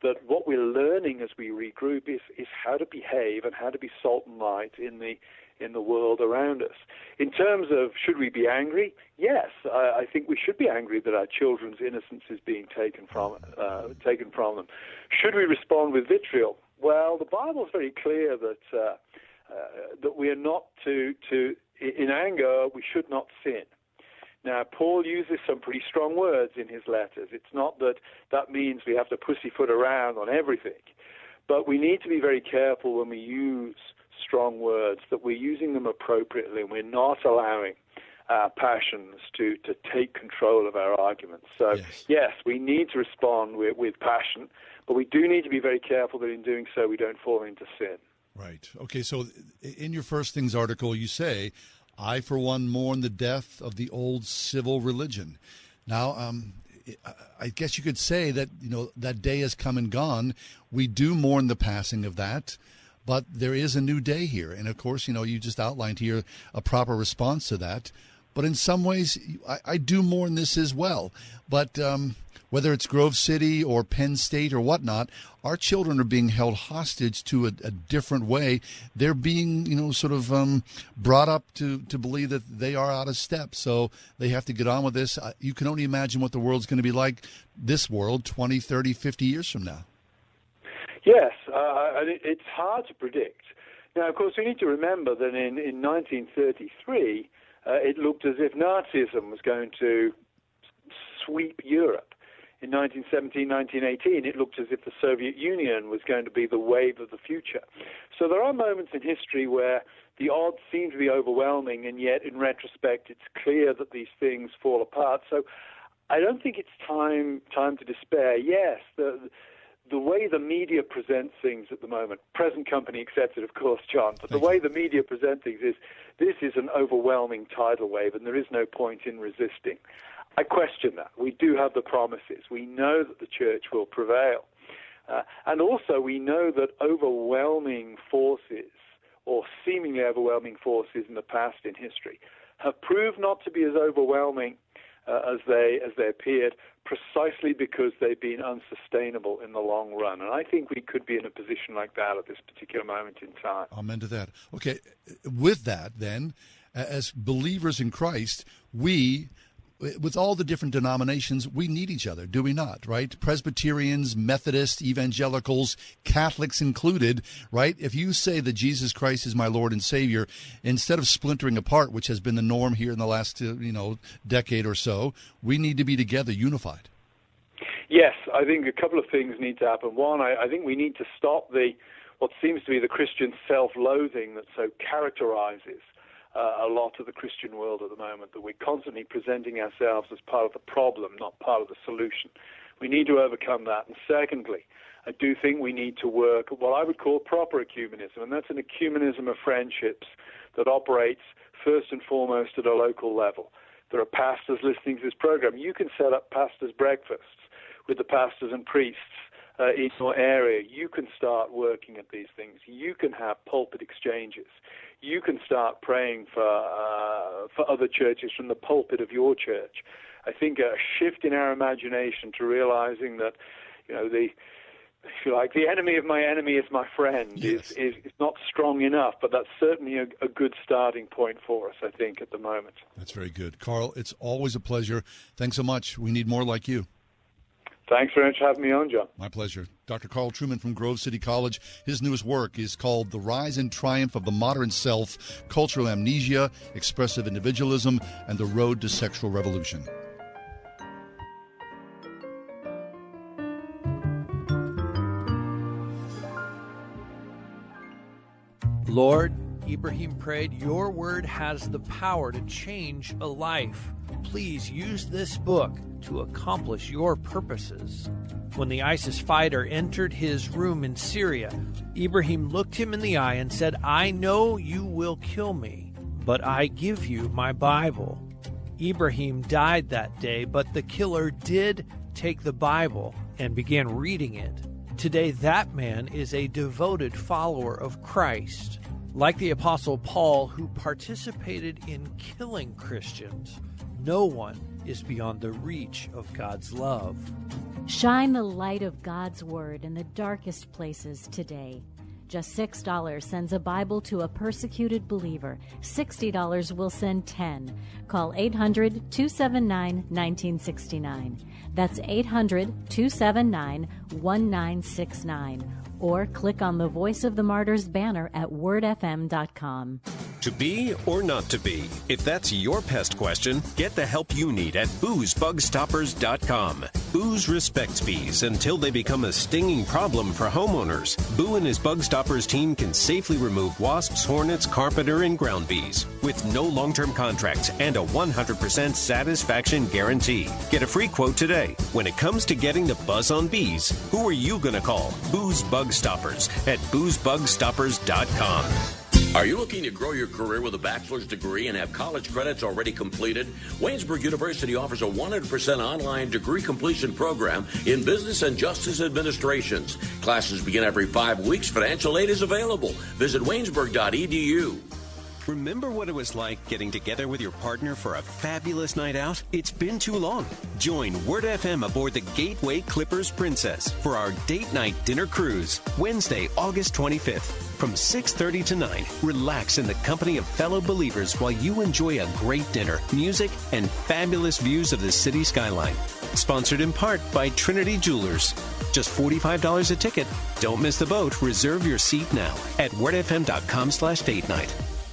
[SPEAKER 27] that what we're learning as we regroup is, is how to behave and how to be salt and light in the in the world around us. In terms of should we be angry? Yes, I, I think we should be angry that our children's innocence is being taken from uh, taken from them. Should we respond with vitriol? Well, the Bible is very clear that uh, uh, that we are not to to in anger we should not sin. Now, Paul uses some pretty strong words in his letters. It's not that that means we have to pussyfoot around on everything, but we need to be very careful when we use strong words that we're using them appropriately and we're not allowing our passions to, to take control of our arguments. So, yes, yes we need to respond with, with passion, but we do need to be very careful that in doing so we don't fall into sin.
[SPEAKER 2] Right. Okay. So, in your first things article, you say I, for one, mourn the death of the old civil religion. Now, um, I guess you could say that you know that day has come and gone. We do mourn the passing of that, but there is a new day here, and of course, you know, you just outlined here a proper response to that. But in some ways, I, I do mourn this as well. But um, whether it's Grove City or Penn State or whatnot, our children are being held hostage to a, a different way. They're being, you know, sort of um, brought up to, to believe that they are out of step. So they have to get on with this. You can only imagine what the world's going to be like, this world, 20, 30, 50 years from now.
[SPEAKER 27] Yes, uh, it's hard to predict. Now, of course, we need to remember that in, in 1933, uh, it looked as if Nazism was going to sweep Europe in 1917, 1918, it looked as if the Soviet Union was going to be the wave of the future. So there are moments in history where the odds seem to be overwhelming, and yet in retrospect, it's clear that these things fall apart. So I don't think it's time time to despair. Yes, the the way the media presents things at the moment, present company accepted, of course, John, but Thank the way you. the media present things is this is an overwhelming tidal wave, and there is no point in resisting. I question that. We do have the promises. We know that the church will prevail. Uh, and also, we know that overwhelming forces, or seemingly overwhelming forces in the past in history, have proved not to be as overwhelming uh, as they as they appeared, precisely because they've been unsustainable in the long run. And I think we could be in a position like that at this particular moment in time.
[SPEAKER 2] Amen to that. Okay, with that, then, as believers in Christ, we with all the different denominations, we need each other, do we not? Right? Presbyterians, Methodists, evangelicals, Catholics included, right? If you say that Jesus Christ is my Lord and Savior, instead of splintering apart, which has been the norm here in the last uh, you know decade or so, we need to be together, unified.
[SPEAKER 27] Yes, I think a couple of things need to happen. One, I, I think we need to stop the what seems to be the Christian self-loathing that so characterizes uh, a lot of the Christian world at the moment, that we're constantly presenting ourselves as part of the problem, not part of the solution. We need to overcome that. And secondly, I do think we need to work at what I would call proper ecumenism, and that's an ecumenism of friendships that operates first and foremost at a local level. There are pastors listening to this program. You can set up pastors' breakfasts with the pastors and priests uh, in your area. You can start working at these things. You can have pulpit exchanges. You can start praying for uh, for other churches from the pulpit of your church. I think a shift in our imagination to realizing that, you know, the if you like, the enemy of my enemy is my friend
[SPEAKER 2] yes.
[SPEAKER 27] is, is, is not strong enough, but that's certainly a, a good starting point for us, I think, at the moment.
[SPEAKER 2] That's very good. Carl, it's always a pleasure. Thanks so much. We need more like you.
[SPEAKER 27] Thanks very much for having me on, John.
[SPEAKER 2] My pleasure. Dr. Carl Trueman from Grove City College. His newest work is called The Rise and Triumph of the Modern Self Cultural Amnesia, Expressive Individualism, and the Road to Sexual Revolution.
[SPEAKER 28] Lord, Ibrahim prayed, Your word has the power to change a life. Please use this book to accomplish your purposes. When the ISIS fighter entered his room in Syria, Ibrahim looked him in the eye and said, I know you will kill me, but I give you my Bible. Ibrahim died that day, but the killer did take the Bible and began reading it. Today, that man is a devoted follower of Christ. Like the Apostle Paul, who participated in killing Christians, no one is beyond the reach of God's love.
[SPEAKER 29] Shine the light of God's Word in the darkest places today. Just $6 sends a Bible to a persecuted believer. $60 will send 10. Call 800 279 1969. That's 800 279 1969 or click on the Voice of the Martyrs banner at wordfm.com.
[SPEAKER 7] To be or not to be? If that's your pest question, get the help you need at boozebugstoppers.com. Booz respects bees until they become a stinging problem for homeowners. Boo and his Bug Stoppers team can safely remove wasps, hornets, carpenter, and ground bees with no long term contracts and a 100% satisfaction guarantee. Get a free quote today. When it comes to getting the buzz on bees, who are you going to call? Booze Bug Stoppers at boozebugstoppers.com.
[SPEAKER 10] Are you looking to grow your career with a bachelor's degree and have college credits already completed? Waynesburg University offers a 100% online degree completion program in business and justice administrations. Classes begin every five weeks. Financial aid is available. Visit waynesburg.edu.
[SPEAKER 7] Remember what it was like getting together with your partner for a fabulous night out? It's been too long. Join Word FM aboard the Gateway Clippers Princess for our date night dinner cruise, Wednesday, August 25th. From 6:30 to 9, relax in the company of fellow believers while you enjoy a great dinner, music, and fabulous views of the city skyline. Sponsored in part by Trinity Jewelers. Just $45 a ticket. Don't miss the boat. Reserve your seat now at wordfm.com/date night.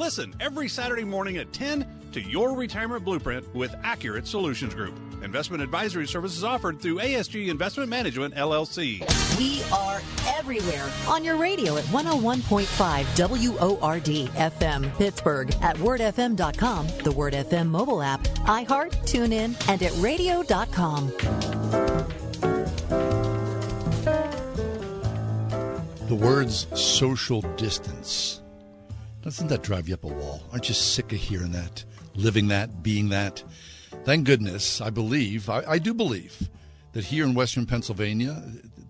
[SPEAKER 30] Listen every Saturday morning at 10 to Your Retirement Blueprint with Accurate Solutions Group. Investment advisory services offered through ASG Investment Management, LLC.
[SPEAKER 3] We are everywhere on your radio at 101.5 WORD FM Pittsburgh, at wordfm.com, the Word FM mobile app, iHeart, TuneIn, and at radio.com.
[SPEAKER 2] The words social distance. Doesn't that drive you up a wall? Aren't you sick of hearing that, living that, being that? Thank goodness, I believe, I, I do believe, that here in Western Pennsylvania,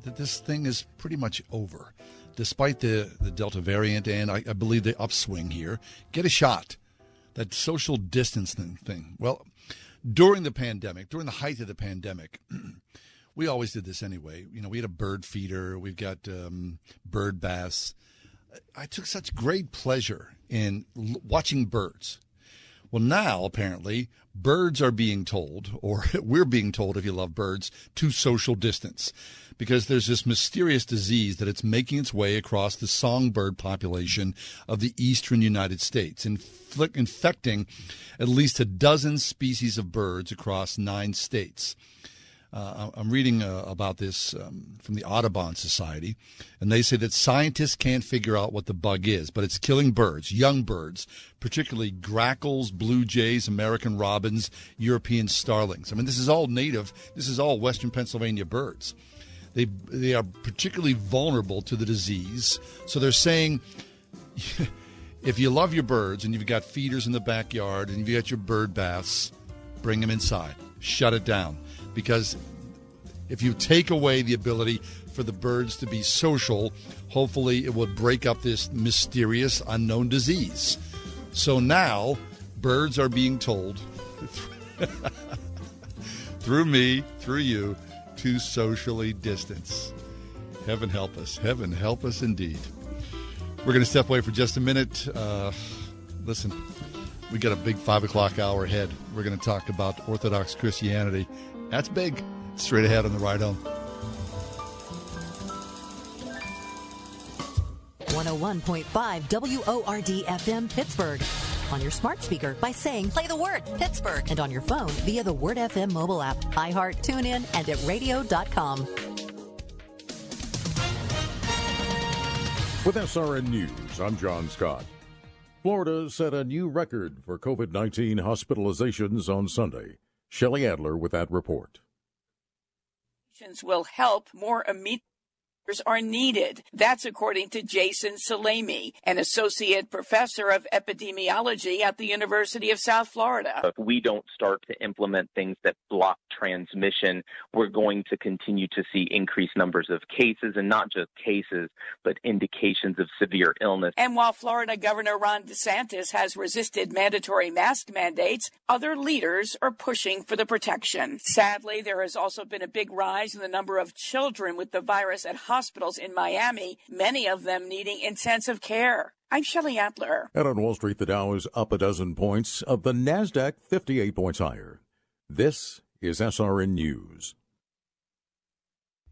[SPEAKER 2] that this thing is pretty much over. Despite the, the Delta variant and I, I believe the upswing here, get a shot. That social distancing thing. Well, during the pandemic, during the height of the pandemic, we always did this anyway. You know, we had a bird feeder, we've got um, bird baths. I took such great pleasure in l- watching birds. Well, now apparently birds are being told, or we're being told if you love birds, to social distance because there's this mysterious disease that it's making its way across the songbird population of the eastern United States, inflict, infecting at least a dozen species of birds across nine states. Uh, I'm reading uh, about this um, from the Audubon Society, and they say that scientists can't figure out what the bug is, but it's killing birds, young birds, particularly grackles, blue jays, American robins, European starlings. I mean, this is all native, this is all Western Pennsylvania birds. They, they are particularly vulnerable to the disease. So they're saying if you love your birds and you've got feeders in the backyard and you've got your bird baths, bring them inside, shut it down because if you take away the ability for the birds to be social, hopefully it would break up this mysterious unknown disease. So now birds are being told through me, through you, to socially distance. Heaven help us. Heaven help us indeed. We're going to step away for just a minute. Uh, listen, we got a big five o'clock hour ahead. We're going to talk about Orthodox Christianity that's big. Straight ahead on the ride home.
[SPEAKER 3] 101.5 WORD FM Pittsburgh. On your smart speaker by saying play the word Pittsburgh and on your phone via the Word FM mobile app, iHeart, TuneIn, and at radio.com.
[SPEAKER 31] With SRN News, I'm John Scott. Florida set a new record for COVID 19 hospitalizations on Sunday. Shelley Adler with that report.
[SPEAKER 32] Will help more immediate are needed. That's according to Jason Salemi, an associate professor of epidemiology at the University of South Florida.
[SPEAKER 33] If we don't start to implement things that block transmission, we're going to continue to see increased numbers of cases and not just cases, but indications of severe illness.
[SPEAKER 32] And while Florida Governor Ron DeSantis has resisted mandatory mask mandates, other leaders are pushing for the protection. Sadly, there has also been a big rise in the number of children with the virus at hospitals hospitals in Miami, many of them needing intensive care. I'm Shelley Adler.
[SPEAKER 31] And on Wall Street, the Dow is up a dozen points, of the NASDAQ 58 points higher. This is SRN News.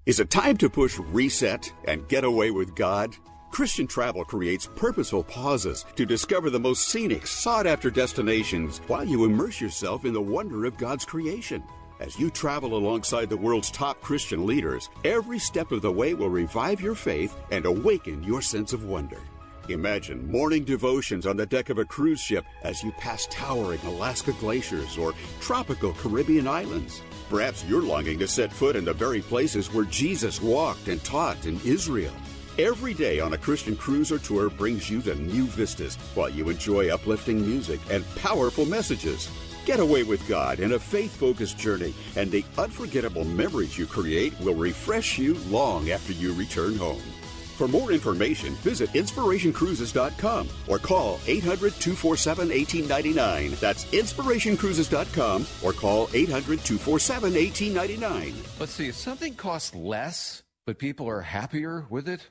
[SPEAKER 34] Is it time to push reset and get away with God? Christian Travel creates purposeful pauses to discover the most scenic, sought after destinations while you immerse yourself in the wonder of God's creation. As you travel alongside the world's top Christian leaders, every step of the way will revive your faith and awaken your sense of wonder. Imagine morning devotions on the deck of a cruise ship as you pass towering Alaska glaciers or tropical Caribbean islands. Perhaps you're longing to set foot in the very places where Jesus walked and taught in Israel. Every day on a Christian cruiser tour brings you to new vistas while you enjoy uplifting music and powerful messages. Get away with God in a faith focused journey, and the unforgettable memories you create will refresh you long after you return home. For more information, visit inspirationcruises.com or call 800 247 1899. That's inspirationcruises.com or call 800 247 1899.
[SPEAKER 35] Let's see, if something costs less, but people are happier with it,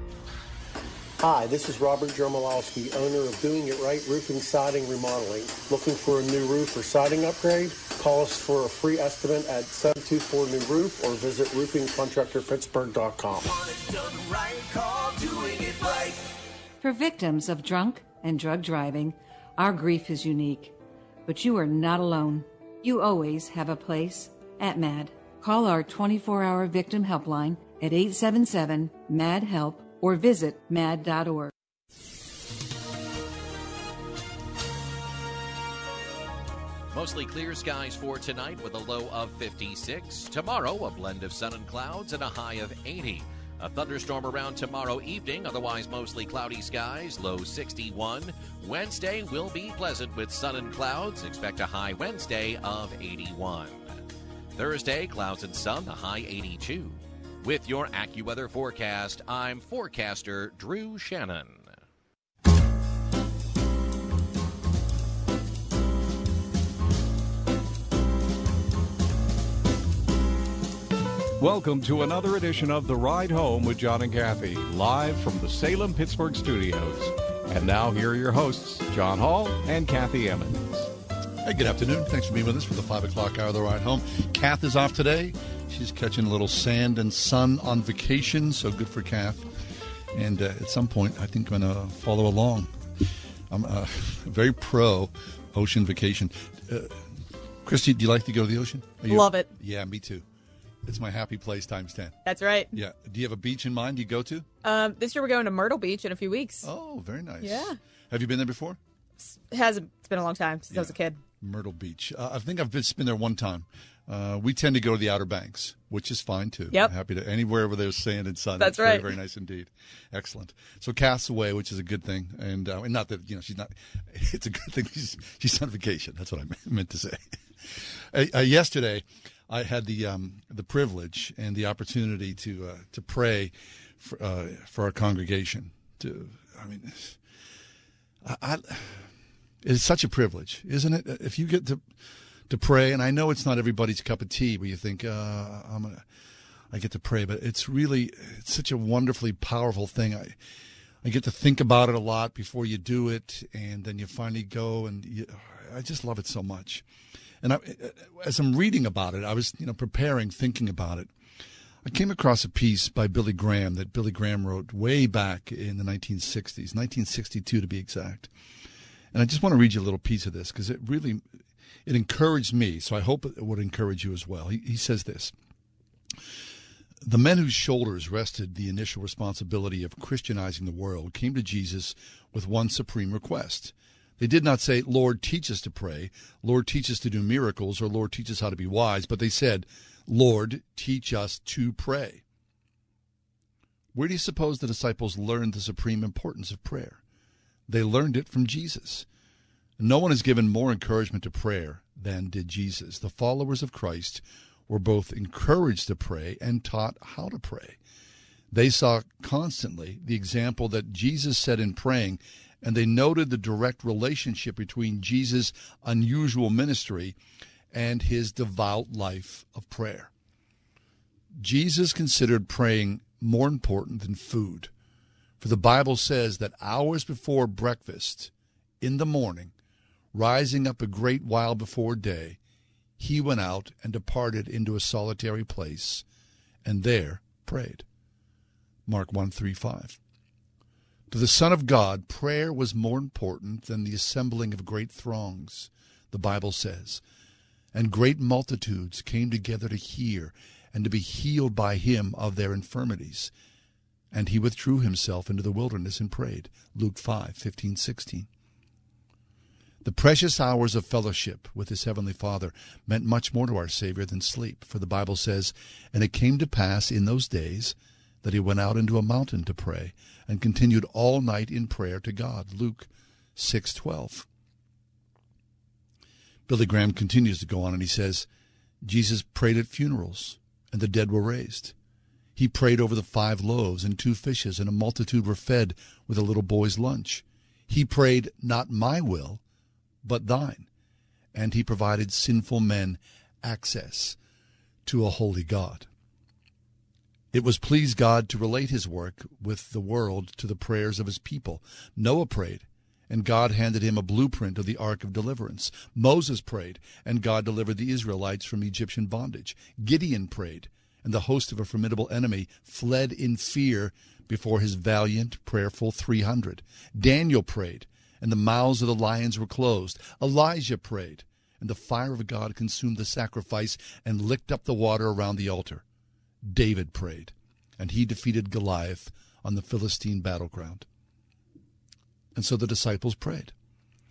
[SPEAKER 36] Hi, this is Robert Jermolowski, owner of Doing It Right Roofing, Siding, Remodeling. Looking for a new roof or siding upgrade? Call us for a free estimate at 724 New Roof or visit roofingcontractorpittsburgh.com.
[SPEAKER 37] For victims of drunk and drug driving, our grief is unique. But you are not alone. You always have a place at MADD. Call our 24 hour victim helpline at 877 MADD HELP or visit madd.org.
[SPEAKER 38] Mostly clear skies for tonight with a low of 56. Tomorrow, a blend of sun and clouds and a high of 80. A thunderstorm around tomorrow evening, otherwise mostly cloudy skies, low 61. Wednesday will be pleasant with sun and clouds. Expect a high Wednesday of 81. Thursday, clouds and sun, a high 82. With your AccuWeather forecast, I'm forecaster Drew Shannon.
[SPEAKER 39] Welcome to another edition of The Ride Home with John and Kathy, live from the Salem Pittsburgh studios. And now, here are your hosts, John Hall and Kathy Emmons.
[SPEAKER 2] Hey, good afternoon. Thanks for being with us for the 5 o'clock hour of the ride home. Kath is off today. She's catching a little sand and sun on vacation, so good for Kath. And uh, at some point, I think I'm going to follow along. I'm uh, very pro ocean vacation. Uh, Christy, do you like to go to the ocean? You-
[SPEAKER 40] Love it.
[SPEAKER 2] Yeah, me too. It's my happy place times 10.
[SPEAKER 40] That's right.
[SPEAKER 2] Yeah. Do you have a beach in mind you go to?
[SPEAKER 40] Um, this year we're going to Myrtle Beach in a few weeks.
[SPEAKER 2] Oh, very nice.
[SPEAKER 40] Yeah.
[SPEAKER 2] Have you been there before?
[SPEAKER 40] It hasn't. It's been a long time since I was a kid.
[SPEAKER 2] Myrtle Beach. Uh, I think I've been, been there one time. Uh, we tend to go to the Outer Banks, which is fine too.
[SPEAKER 40] Yep.
[SPEAKER 2] I'm happy to anywhere where there's sand and sun.
[SPEAKER 40] That's
[SPEAKER 2] very,
[SPEAKER 40] right.
[SPEAKER 2] Very nice indeed. Excellent. So Kath's away, which is a good thing, and, uh, and not that you know she's not. It's a good thing she's she's on vacation. That's what I meant to say. Uh, uh, yesterday, I had the um, the privilege and the opportunity to uh, to pray for, uh, for our congregation. To I mean, I, I it's such a privilege, isn't it? If you get to to pray, and I know it's not everybody's cup of tea, where you think uh, I'm gonna, I get to pray, but it's really it's such a wonderfully powerful thing. I I get to think about it a lot before you do it, and then you finally go, and you, I just love it so much. And I, as I'm reading about it, I was you know preparing, thinking about it. I came across a piece by Billy Graham that Billy Graham wrote way back in the 1960s, 1962 to be exact. And I just want to read you a little piece of this because it really it encouraged me. So I hope it would encourage you as well. He, he says this. The men whose shoulders rested the initial responsibility of Christianizing the world came to Jesus with one supreme request. They did not say, Lord, teach us to pray, Lord, teach us to do miracles, or Lord, teach us how to be wise, but they said, Lord, teach us to pray. Where do you suppose the disciples learned the supreme importance of prayer? They learned it from Jesus. No one has given more encouragement to prayer than did Jesus. The followers of Christ were both encouraged to pray and taught how to pray. They saw constantly the example that Jesus set in praying, and they noted the direct relationship between Jesus' unusual ministry and his devout life of prayer. Jesus considered praying more important than food. For the Bible says that hours before breakfast, in the morning, rising up a great while before day, he went out and departed into a solitary place, and there prayed. Mark 1 3 5. To the Son of God, prayer was more important than the assembling of great throngs, the Bible says. And great multitudes came together to hear and to be healed by him of their infirmities. And he withdrew himself into the wilderness and prayed. Luke 5 15 16. The precious hours of fellowship with his heavenly Father meant much more to our Savior than sleep, for the Bible says, And it came to pass in those days that he went out into a mountain to pray, and continued all night in prayer to God. Luke 6:12. Billy Graham continues to go on and he says, Jesus prayed at funerals, and the dead were raised. He prayed over the five loaves and two fishes, and a multitude were fed with a little boy's lunch. He prayed, Not my will, but thine. And he provided sinful men access to a holy God. It was pleased God to relate his work with the world to the prayers of his people. Noah prayed, and God handed him a blueprint of the ark of deliverance. Moses prayed, and God delivered the Israelites from Egyptian bondage. Gideon prayed, and the host of a formidable enemy fled in fear before his valiant, prayerful 300. Daniel prayed, and the mouths of the lions were closed. Elijah prayed, and the fire of God consumed the sacrifice and licked up the water around the altar. David prayed, and he defeated Goliath on the Philistine battleground. And so the disciples prayed,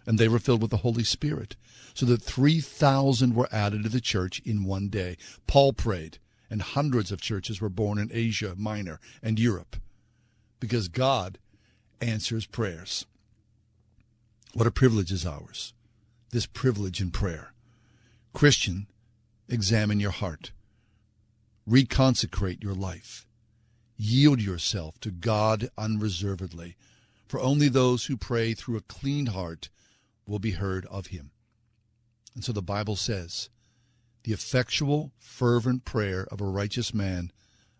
[SPEAKER 2] and they were filled with the Holy Spirit, so that 3,000 were added to the church in one day. Paul prayed, and hundreds of churches were born in Asia Minor and Europe, because God answers prayers. What a privilege is ours, this privilege in prayer. Christian, examine your heart. Reconsecrate your life. Yield yourself to God unreservedly, for only those who pray through a clean heart will be heard of him. And so the Bible says, The effectual, fervent prayer of a righteous man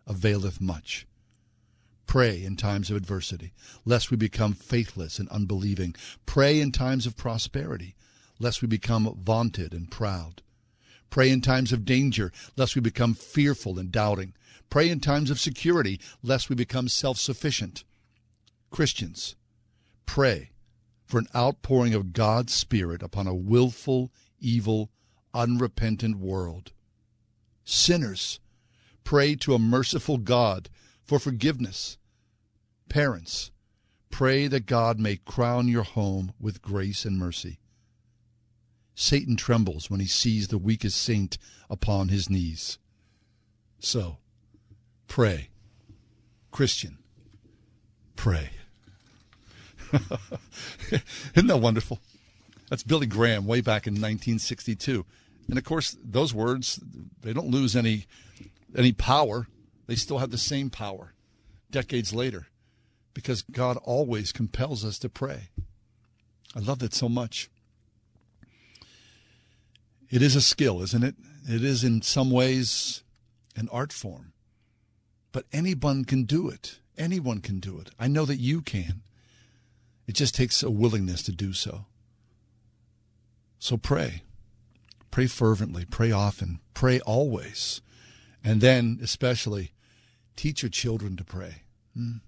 [SPEAKER 2] availeth much. Pray in times of adversity, lest we become faithless and unbelieving. Pray in times of prosperity, lest we become vaunted and proud. Pray in times of danger, lest we become fearful and doubting. Pray in times of security, lest we become self sufficient. Christians, pray for an outpouring of God's Spirit upon a willful, evil, unrepentant world. Sinners, pray to a merciful God for forgiveness. Parents, pray that God may crown your home with grace and mercy. Satan trembles when he sees the weakest saint upon his knees. So, pray. Christian, pray. Isn't that wonderful? That's Billy Graham way back in 1962. And of course, those words, they don't lose any any power. They still have the same power decades later because God always compels us to pray. I love that so much. It is a skill, isn't it? It is in some ways an art form. But anyone can do it. Anyone can do it. I know that you can. It just takes a willingness to do so. So pray. Pray fervently. Pray often. Pray always. And then, especially, teach your children to pray. Hmm?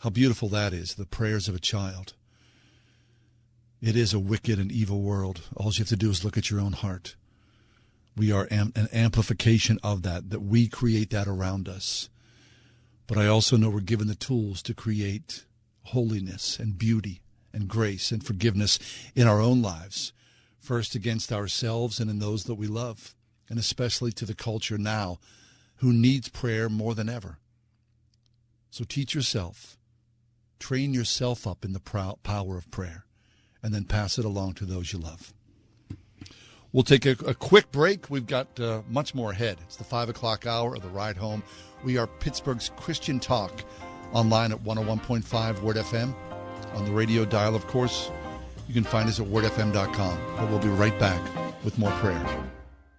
[SPEAKER 2] How beautiful that is, the prayers of a child. It is a wicked and evil world. All you have to do is look at your own heart. We are am- an amplification of that, that we create that around us. But I also know we're given the tools to create holiness and beauty and grace and forgiveness in our own lives, first against ourselves and in those that we love, and especially to the culture now who needs prayer more than ever. So teach yourself, train yourself up in the power of prayer and then pass it along to those you love. We'll take a, a quick break. We've got uh, much more ahead. It's the 5 o'clock hour of the ride home. We are Pittsburgh's Christian Talk online at 101.5 Word FM. On the radio dial, of course, you can find us at wordfm.com. But we'll be right back with more prayer.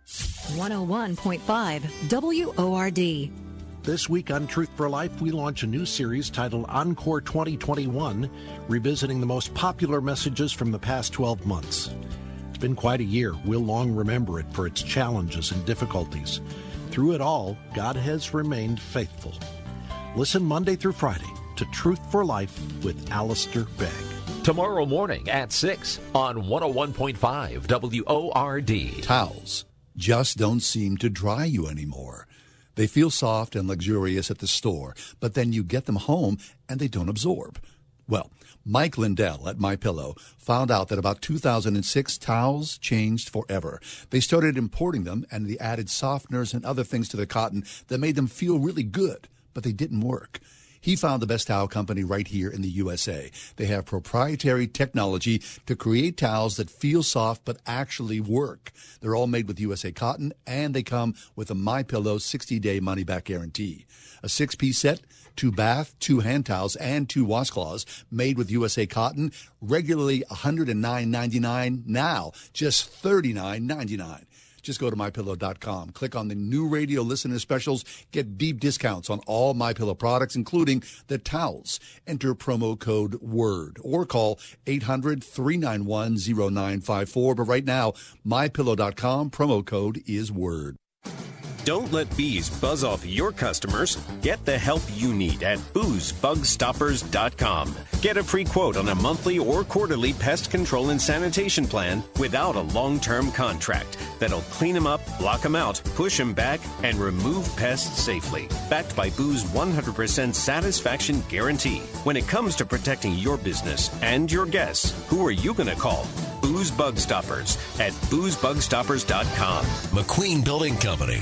[SPEAKER 3] 101.5 WORD.
[SPEAKER 41] This week on Truth for Life, we launch a new series titled Encore 2021, revisiting the most popular messages from the past 12 months. It's been quite a year. We'll long remember it for its challenges and difficulties. Through it all, God has remained faithful. Listen Monday through Friday to Truth for Life with Alistair Begg.
[SPEAKER 38] Tomorrow morning at 6 on 101.5 WORD.
[SPEAKER 2] Towels just don't seem to dry you anymore. They feel soft and luxurious at the store, but then you get them home and they don't absorb. Well, Mike Lindell at My Pillow found out that about 2006 towels changed forever. They started importing them and they added softeners and other things to the cotton that made them feel really good, but they didn't work. He found the best towel company right here in the USA. They have proprietary technology to create towels that feel soft but actually work. They're all made with USA cotton and they come with a My Pillow 60-day money-back guarantee. A six-piece set, two bath, two hand towels, and two washcloths made with USA cotton, regularly $109.99, now just $39.99. just go to mypillow.com. Click on the new radio listener specials. Get deep discounts on all MyPillow products, including the towels. Enter promo code WORD or call 800 391 0954. But right now, mypillow.com promo code is WORD.
[SPEAKER 7] Don't let bees buzz off your customers. Get the help you need at boozebugstoppers.com. Get a free quote on a monthly or quarterly pest control and sanitation plan without a long term contract that'll clean them up, block them out, push them back, and remove pests safely. Backed by Boo's 100% satisfaction guarantee. When it comes to protecting your business and your guests, who are you going to call? Boo's Bug Stoppers at boozebugstoppers.com.
[SPEAKER 42] McQueen Building Company.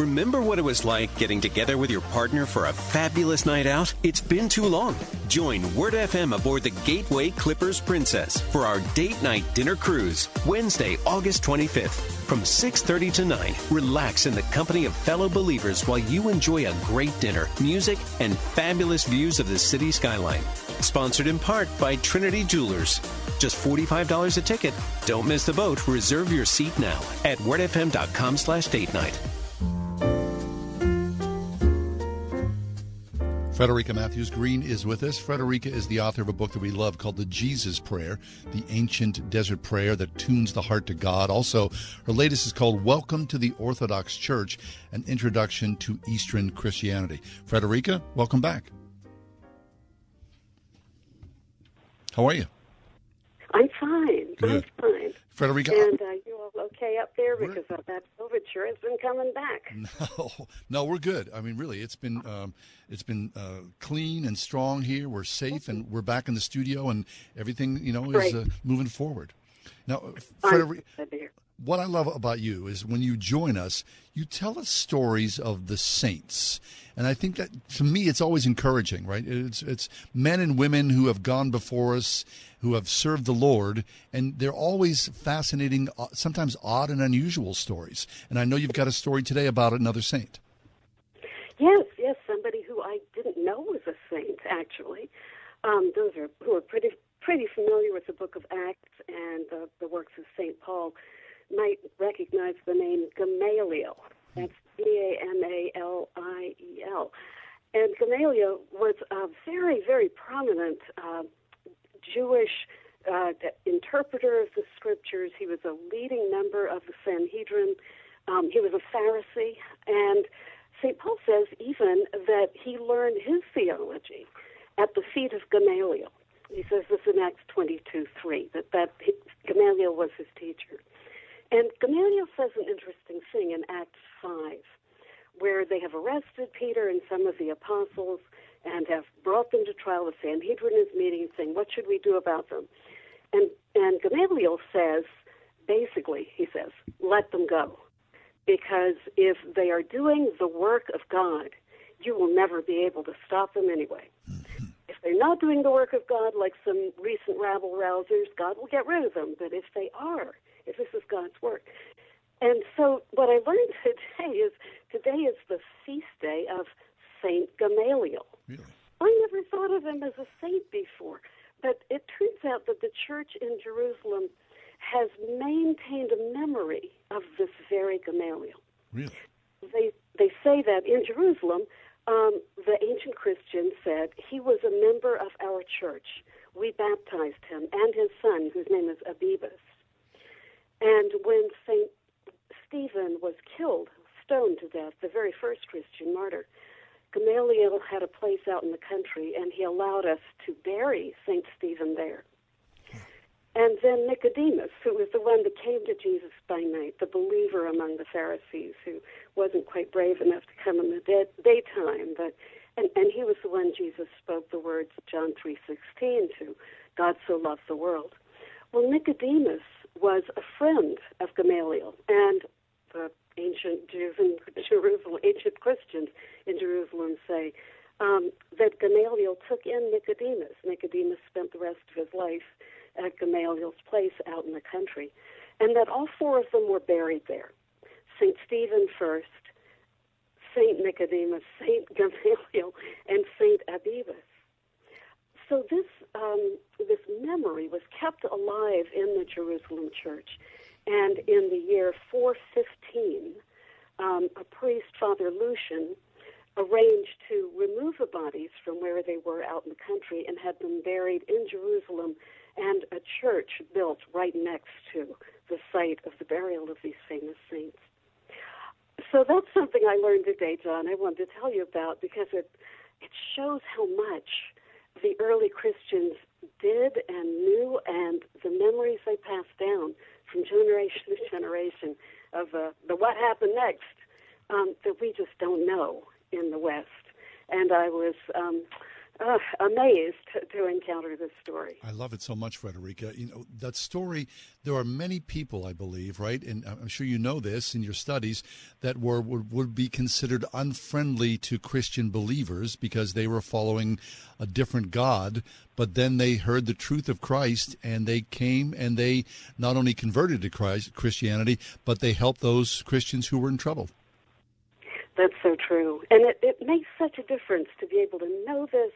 [SPEAKER 7] Remember what it was like getting together with your partner for a fabulous night out? It's been too long. Join Word FM aboard the Gateway Clippers Princess for our date night dinner cruise, Wednesday, August 25th. From 6:30 to 9, relax in the company of fellow believers while you enjoy a great dinner, music, and fabulous views of the city skyline. Sponsored in part by Trinity Jewelers. Just $45 a ticket. Don't miss the boat. Reserve your seat now at wordfm.com slash date night.
[SPEAKER 2] Frederica Mathewes-Green is with us. Frederica is the author of a book that we love called The Jesus Prayer, the ancient desert prayer that tunes the heart to God. Also, her latest is called Welcome to the Orthodox Church, an introduction to Eastern Christianity. Frederica, welcome back. How are you?
[SPEAKER 43] I'm fine.
[SPEAKER 2] Good.
[SPEAKER 43] I'm fine.
[SPEAKER 2] Frederica,
[SPEAKER 43] And uh, okay up there because of that COVID sure has been coming back.
[SPEAKER 2] No, no, we're good. I mean, really, it's been um, it's been uh, clean and strong here. We're safe, and we're back in the studio, and everything you know is uh, moving forward. Now, Frederica,
[SPEAKER 43] glad to hear.
[SPEAKER 2] What I love about you is when you join us, you tell us stories of the saints, and I think that to me it's always encouraging. Right? It's it's men and women who have gone before us, who have served the Lord, and they're always fascinating, uh, sometimes odd and unusual stories. And I know you've got a story today about another saint.
[SPEAKER 43] Yes, yes, somebody who I didn't know was a saint, actually. Um, those are who are pretty pretty familiar with the Book of Acts and the, the works of Saint Paul might recognize the name Gamaliel. That's G A M A L I E L. And Gamaliel was a very, very prominent uh, Jewish uh, interpreter of the scriptures. He was a leading member of the Sanhedrin. Um, he was a Pharisee, and St. Paul says even that he learned his theology at the feet of Gamaliel. He says this in Acts 22 3, that, that Gamaliel was his teacher. And Gamaliel says an interesting thing in Acts 5, where they have arrested Peter and some of the apostles and have brought them to trial. The Sanhedrin is meeting, saying, What should we do about them? And, and Gamaliel says, basically, he says, let them go. Because if they are doing the work of God, you will never be able to stop them anyway. If they're not doing the work of God, like some recent rabble rousers, God will get rid of them. But if they are, if this is God's work. And so what I learned today is today is the feast day of Saint Gamaliel. I never thought of him as a saint before, but it turns out that the church in Jerusalem has maintained a memory of this very Gamaliel.
[SPEAKER 2] Really?
[SPEAKER 43] They they say that in Jerusalem, um, the ancient Christians said he was a member of our church. We baptized him and his son, whose name is Abibus. And when Saint Stephen was killed, stoned to death, the very first Christian martyr, Gamaliel had a place out in the country, and he allowed us to bury Saint Stephen there. And then Nicodemus, who was the one that came to Jesus by night, the believer among the Pharisees, who wasn't quite brave enough to come in the dead, daytime, but and, and he was the one Jesus spoke the words John three sixteen to, God so loved the world. Well, Nicodemus was a friend of Gamaliel, and the ancient Jews in Jerusalem, ancient Christians in Jerusalem say um, that Gamaliel took in Nicodemus. Nicodemus spent the rest of his life at Gamaliel's place out in the country, and that all four of them were buried there. St. Stephen first, St. Nicodemus, St. Gamaliel, and St. Abibus. So this um, this memory was kept alive in the Jerusalem church, and in the year 415, um, a priest, Father Lucian, arranged to remove the bodies from where they were out in the country and had them buried in Jerusalem and a church built right next to the site of the burial of these famous saints. So that's something I learned today, John. I wanted to tell you about because it it shows how much the early Christians did and knew, and the memories they passed down from generation to generation of uh, the what happened next um, that we just don't know in the West. And I was um, uh, amazed to encounter this story.
[SPEAKER 2] I love it so much, Frederica. You know that story. There are many people, I believe, right, and I'm sure you know this in your studies, that were would, would be considered unfriendly to Christian believers because they were following a different God. But then they heard the truth of Christ, and they came and they not only converted to Christ, Christianity, but they helped those Christians who were in trouble.
[SPEAKER 43] That's so true. And it, it makes such a difference to be able to know this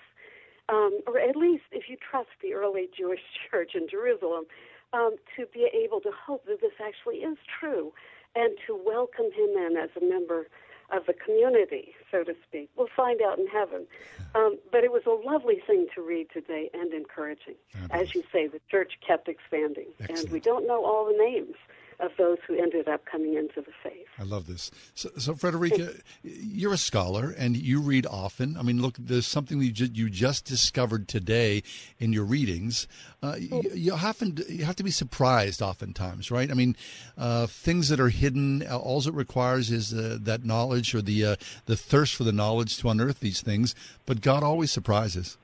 [SPEAKER 43] um, or at least if you trust the early Jewish church in Jerusalem, um, to be able to hope that this actually is true and to welcome him in as a member of the community, so to speak. We'll find out in heaven. Um, but it was a lovely thing to read today and encouraging. As you say, the church kept expanding, Excellent. and we don't know all the names of those who ended up coming into the faith.
[SPEAKER 2] I love this. So, so Frederica, you're a scholar and you read often. I mean, look, there's something you, ju- you just discovered today in your readings. Uh, you, you, often you have to be surprised, oftentimes, right? I mean, uh, things that are hidden. Uh, all it requires is uh, that knowledge or the uh, the thirst for the knowledge to unearth these things. But God always surprises.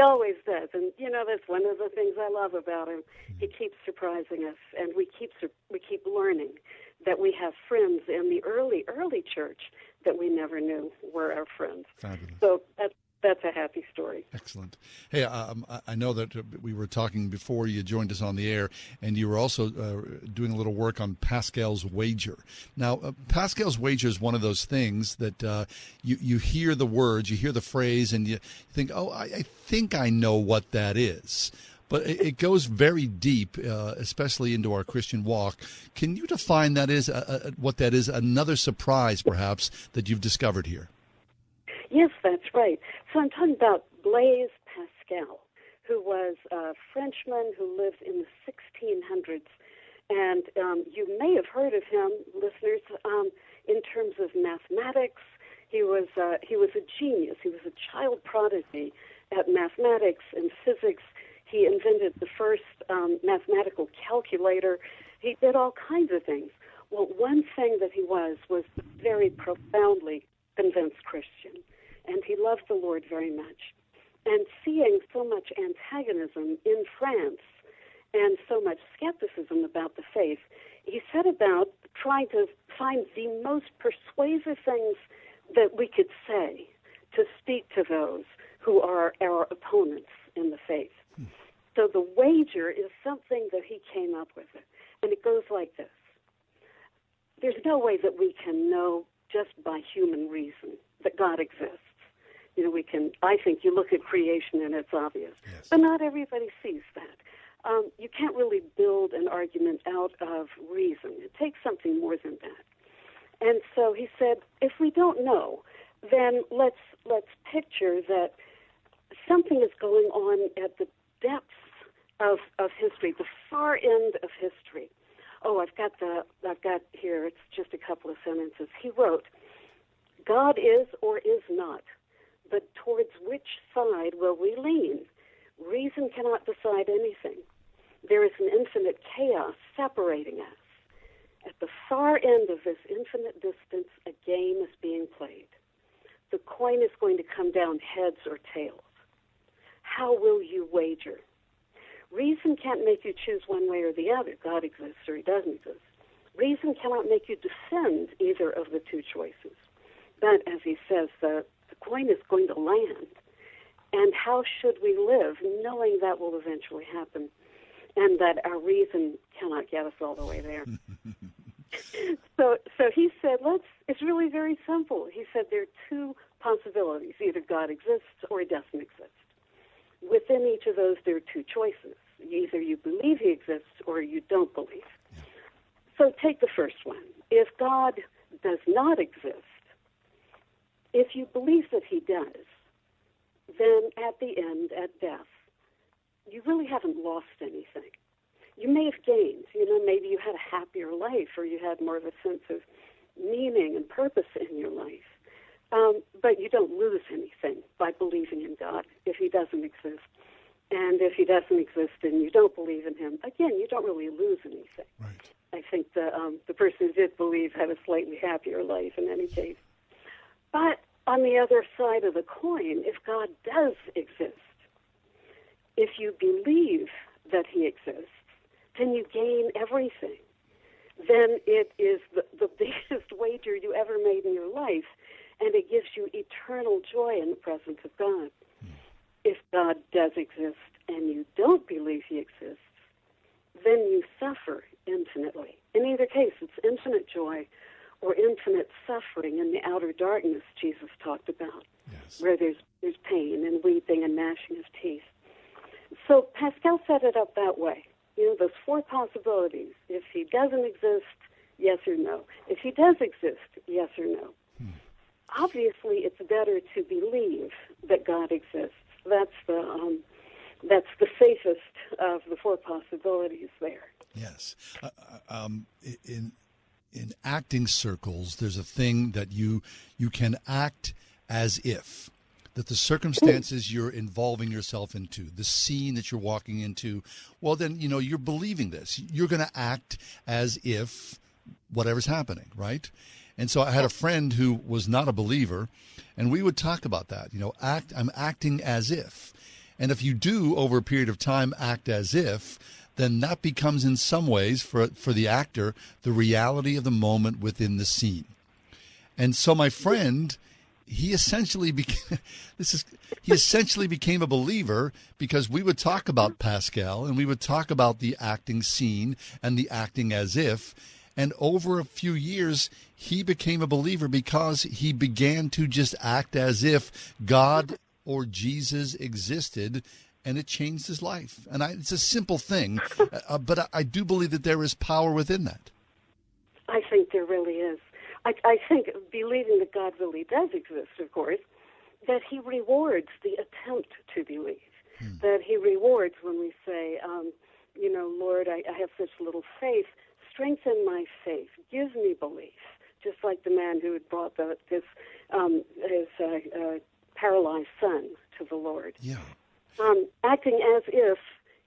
[SPEAKER 43] He always does, and you know that's one of the things I love about him. He keeps surprising us, and we keep sur- we keep learning that we have friends in the early early church that we never knew were our friends.
[SPEAKER 2] Fabulous.
[SPEAKER 43] So that's that's a happy story.
[SPEAKER 2] Excellent. Hey, um, I know that we were talking before you joined us on the air, and you were also uh, doing a little work on Pascal's wager. Now, uh, Pascal's wager is one of those things that uh, you you hear the words, you hear the phrase, and you think, "Oh, I, I think I know what that is." But it, it goes very deep, uh, especially into our Christian walk. Can you define that is uh, uh, what that is? Another surprise, perhaps, that you've discovered here.
[SPEAKER 43] Yes, that's right. So I'm talking about Blaise Pascal, who was a Frenchman who lived in the 1600s. And um, you may have heard of him, listeners, um, in terms of mathematics. He was uh, he was a genius. He was a child prodigy at mathematics and physics. He invented the first um, mathematical calculator. He did all kinds of things. Well, one thing that he was was very profoundly convinced Christian and he loved the Lord very much. And seeing so much antagonism in France and so much skepticism about the faith, he set about trying to find the most persuasive things that we could say to speak to those who are our opponents in the faith. Hmm. So the wager is something that he came up with, it, and it goes like this. There's no way that we can know just by human reason that God exists you know, we can, I think you look at creation and it's obvious. Yes. But not everybody sees that. Um, you can't really build an argument out of reason. It takes something more than that. And so he said, if we don't know, then let's let's picture that something is going on at the depths of, of history, the far end of history. Oh, I've got the I've got here. It's just a couple of sentences. He wrote, "God is or is not but towards which side will we lean? Reason cannot decide anything. There is an infinite chaos separating us. At the far end of this infinite distance, a game is being played. The coin is going to come down heads or tails. How will you wager? Reason can't make you choose one way or the other. God exists or he doesn't exist. Reason cannot make you defend either of the two choices. But as he says, the, coin is going to land. And how should we live knowing that will eventually happen and that our reason cannot get us all the way there? so, so he said, let's, it's really very simple. He said there are two possibilities either God exists or he doesn't exist. Within each of those, there are two choices. Either you believe he exists or you don't believe. So take the first one. If God does not exist, if you believe that he does, then at the end, at death, you really haven't lost anything. You may have gained, you know, maybe you had a happier life or you had more of a sense of meaning and purpose in your life. Um, but you don't lose anything by believing in God if He doesn't exist. And if He doesn't exist and you don't believe in Him, again, you don't really lose anything.
[SPEAKER 2] Right.
[SPEAKER 43] I think the um, the person who did believe had a slightly happier life in any case. But on the other side of the coin, if God does exist, if you believe that He exists, then you gain everything. Then it is the, the biggest wager you ever made in your life, and it gives you eternal joy in the presence of God. If God does exist and you don't believe He exists, then you suffer infinitely. In either case, it's infinite joy or infinite suffering in the outer darkness Jesus talked about,
[SPEAKER 2] yes.
[SPEAKER 43] where there's there's pain and weeping and gnashing of teeth. So Pascal set it up that way. You know, those four possibilities. If he doesn't exist, yes or no. If he does exist, yes or no.
[SPEAKER 2] Hmm.
[SPEAKER 43] Obviously, it's better to believe that God exists. That's the um, that's the safest of the four possibilities there.
[SPEAKER 2] Yes. Uh, um, in in acting circles, there's a thing that you you can act as if that the circumstances you're involving yourself into, the scene that you're walking into, well, then you know you're believing this. You're going to act as if whatever's happening, right? And so I had a friend who was not a believer, and we would talk about that. You know, act. I'm acting as if, and if you do over a period of time act as if, then that becomes in some ways for for the actor the reality of the moment within the scene. And so my friend, he essentially became this is he essentially became a believer because we would talk about Pascal and we would talk about the acting scene and the acting as if and over a few years he became a believer because he began to just act as if God or Jesus existed and it changed his life. And I, it's a simple thing, uh, but I, I, do believe that there is power within that.
[SPEAKER 43] I think there really is. I, I think believing that God really does exist, of course, that He rewards the attempt to believe. Hmm. That He rewards when we say, um, you know, Lord, I, I have such little faith. Strengthen my faith. Give me belief. Just like the man who had brought the, this um, his uh, uh, paralyzed son to the Lord.
[SPEAKER 2] Yeah
[SPEAKER 43] if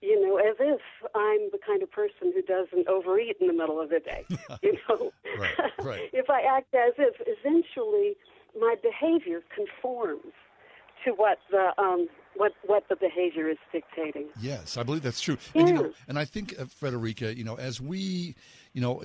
[SPEAKER 43] you know, as if I'm the kind of person who doesn't overeat in the middle of the day. You know,
[SPEAKER 2] right, right.
[SPEAKER 43] if I act as if, eventually my behavior conforms to what the um, what what the behavior is dictating.
[SPEAKER 2] Yes, I believe that's true.
[SPEAKER 43] Yeah.
[SPEAKER 2] And you know, and I think uh, Frederica, you know, as we, you know,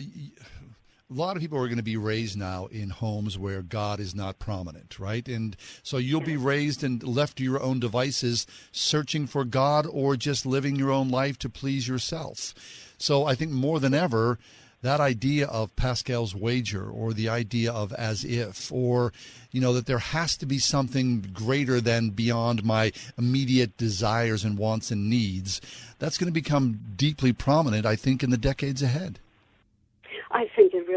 [SPEAKER 2] a lot of people are going to be raised now in homes where God is not prominent, right? And so you'll be raised and left to your own devices, searching for God or just living your own life to please yourself. So I think more than ever, that idea of Pascal's wager or the idea of as if or you know that there has to be something greater than beyond my immediate desires and wants and needs that's going to become deeply prominent I think in the decades ahead.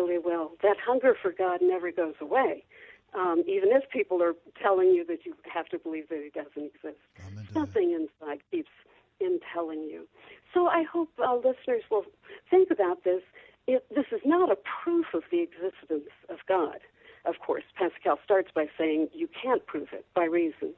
[SPEAKER 43] I think it really will. That hunger for God never goes away. Um, even if people are telling you that you have to believe that He doesn't exist, something inside keeps in telling you. So I hope uh, listeners will think about this. It, this is not a proof of the existence of God. Of course, Pascal starts by saying you can't prove it by reason.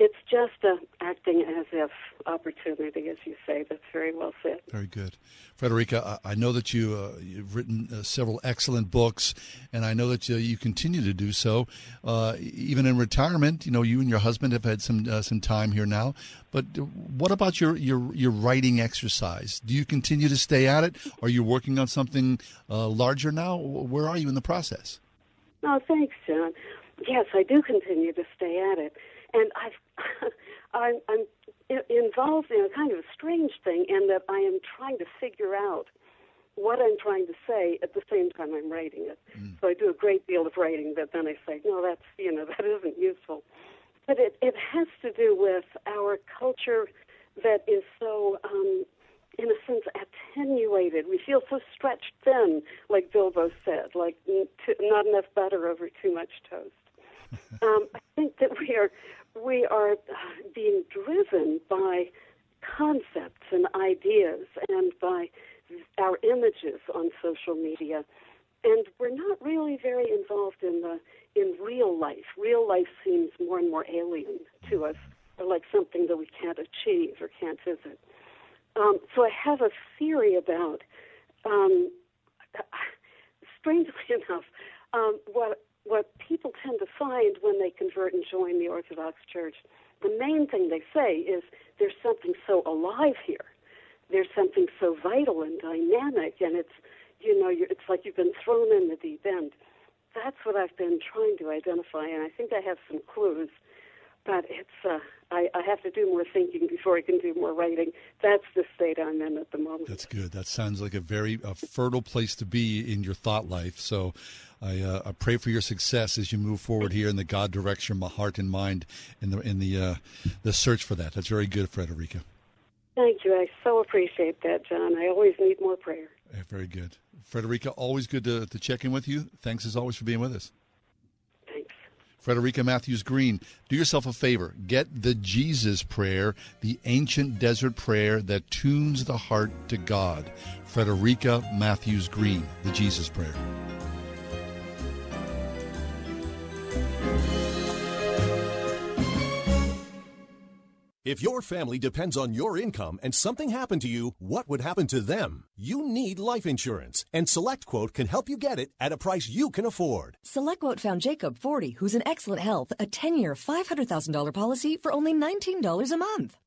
[SPEAKER 43] It's just a acting as if opportunity, as you say. That's very well said.
[SPEAKER 2] Very good. Frederica, I, I know that you, uh, you've written uh, several excellent books, and I know that you, you continue to do so. Uh, even in retirement, you know, you and your husband have had some uh, some time here now. But what about your, your, your writing exercise? Do you continue to stay at it? Are you working on something uh, larger now? Where are you in the process?
[SPEAKER 43] Oh, thanks, John. Yes, I do continue to stay at it and I've I'm, I'm involved in a kind of a strange thing in that I am trying to figure out what I'm trying to say at the same time I'm writing it. Mm. So I do a great deal of writing, but then I say, no, that's you know that isn't useful. But it it has to do with our culture that is so. Um, in a sense, attenuated. We feel so stretched thin, like Bilbo said, like not enough butter over too much toast. um, I think that we are we are being driven by concepts and ideas and by our images on social media. And we're not really very involved in the in real life. Real life seems more and more alien to us or like something that we can't achieve or can't visit. Um, so i have a theory about um, strangely enough um, what what people tend to find when they convert and join the Orthodox Church, the main thing they say is there's something so alive here. There's something so vital and dynamic, and it's, you know, it's like you've been thrown in the deep end. That's what I've been trying to identify, and I think I have some clues. But it's, uh, I, I have to do more thinking before I can do more writing. That's the state I'm in at the moment.
[SPEAKER 2] That's good. That sounds like a very a fertile place to be in your thought life. So I, uh, I pray for your success as you move forward here, and that God directs your heart and mind in the in the uh, the search for that. That's very good, Frederica.
[SPEAKER 43] Thank you. I so appreciate that, John. I always need more prayer.
[SPEAKER 2] Yeah, very good, Frederica. Always good to, to check in with you. Thanks as always for being with us. Frederica Mathewes-Green, do yourself a favor. Get the Jesus prayer, the ancient desert prayer that tunes the heart to God. Frederica Mathewes-Green, the Jesus prayer.
[SPEAKER 44] If your family depends on your income and something happened to you, what would happen to them? You need life insurance, and SelectQuote can help you get it at a price you can afford.
[SPEAKER 45] SelectQuote found Jacob, 40, who's in excellent health, a 10 year, $500,000 policy for only $19 a month.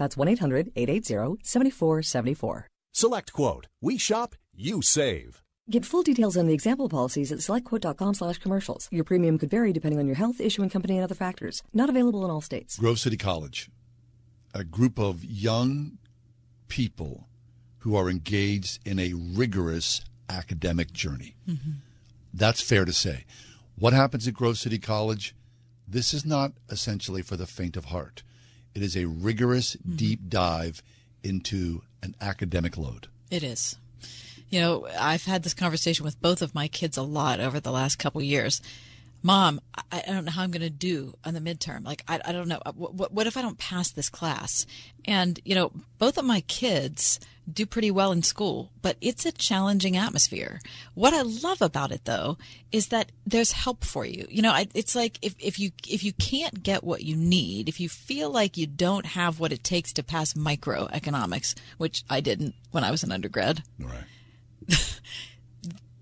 [SPEAKER 45] That's 1 800 880 7474.
[SPEAKER 44] SelectQuote. We shop, you save.
[SPEAKER 45] Get full details on the example policies at selectquote.com slash commercials. Your premium could vary depending on your health, issuing company, and other factors. Not available in all states.
[SPEAKER 2] Grove City College, a group of young people who are engaged in a rigorous academic journey. Mm-hmm. That's fair to say. What happens at Grove City College? This is not essentially for the faint of heart. It is a rigorous mm-hmm. deep dive into an academic load.
[SPEAKER 46] It is. You know, I've had this conversation with both of my kids a lot over the last couple years. Mom, I, I don't know how I'm going to do on the midterm. Like, I, I don't know. Uh, what, what if I don't pass this class? And, you know, both of my kids do pretty well in school, but it's a challenging atmosphere. What I love about it though is that there's help for you. You know, it's like if, if you if you can't get what you need, if you feel like you don't have what it takes to pass microeconomics, which I didn't when I was an undergrad.
[SPEAKER 2] Right.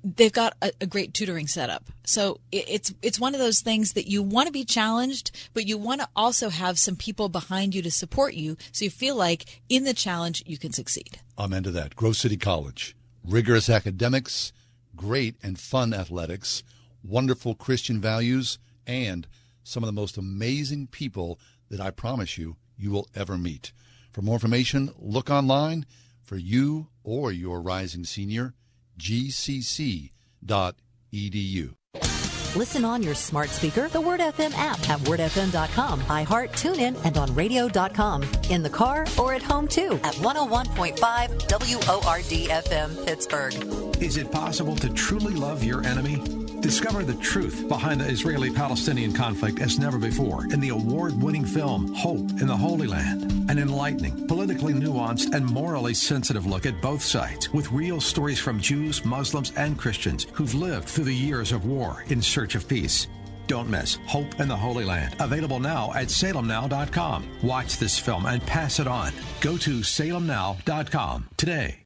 [SPEAKER 46] they've got a, a, great tutoring setup. So it, it's it's one of those things that you want to be challenged, but you want to also have some people behind you to support you, so you feel like in the challenge you can succeed.
[SPEAKER 2] Amen to that. Grove City College, rigorous academics, great and fun athletics, wonderful Christian values, and some of the most amazing people that I promise you you will ever meet. For more information, look online for you or your rising senior gcc.edu.
[SPEAKER 3] Listen on your smart speaker, the Word FM app at wordfm.com, iHeart, TuneIn, and on radio.com. In the car or at home too at 101.5 WORD FM Pittsburgh.
[SPEAKER 47] Is it possible to truly love your enemy? Discover the truth behind the Israeli Palestinian conflict as never before in the award winning film Hope in the Holy Land. An enlightening, politically nuanced, and morally sensitive look at both sides with real stories from Jews, Muslims, and Christians who've lived through the years of war in search of peace. Don't miss Hope in the Holy Land. Available now at salemnow.com. Watch this film and pass it on. Go to salemnow.com today.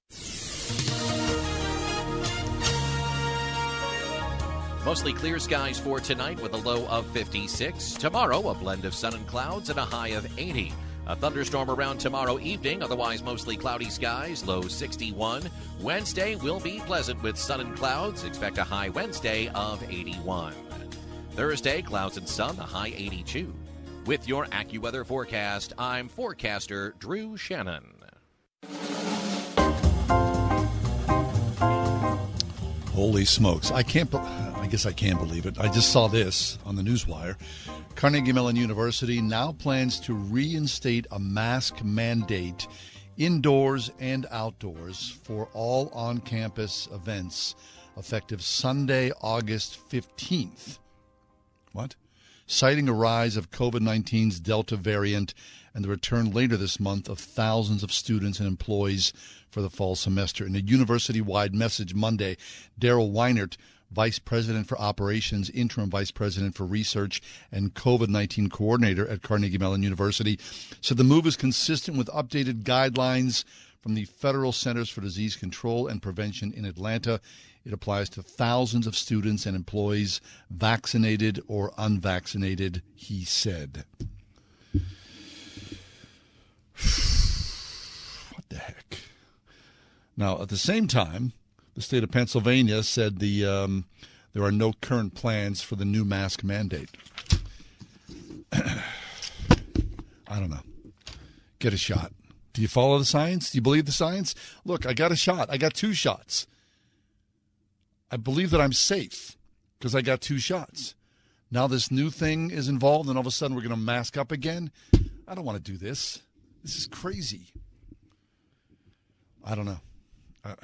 [SPEAKER 38] Mostly clear skies for tonight with a low of 56. Tomorrow, a blend of sun and clouds and a high of 80. A thunderstorm around tomorrow evening, otherwise mostly cloudy skies, low 61. Wednesday will be pleasant with sun and clouds. Expect a high Wednesday of 81. Thursday, clouds and sun, a high 82. With your AccuWeather forecast, I'm forecaster Drew Shannon.
[SPEAKER 2] Holy smokes. I can't, be- I guess I can't believe it. I just saw this on the Newswire. Carnegie Mellon University now plans to reinstate a mask mandate indoors and outdoors for all on campus events effective Sunday, August 15th. What? Citing a rise of COVID 19's Delta variant and the return later this month of thousands of students and employees for the fall semester. In a university wide message Monday, Daryl Weinert, Vice President for Operations, Interim Vice President for Research, and COVID 19 Coordinator at Carnegie Mellon University, said the move is consistent with updated guidelines from the Federal Centers for Disease Control and Prevention in Atlanta. It applies to thousands of students and employees, vaccinated or unvaccinated, he said. what the heck? Now, at the same time, the state of Pennsylvania said the um, there are no current plans for the new mask mandate. I don't know. Get a shot. Do you follow the science? Do you believe the science? Look, I got a shot. I got two shots. I believe that I'm safe because I got two shots. Now this new thing is involved, and all of a sudden we're going to mask up again. I don't want to do this. This is crazy. I don't know. Uh,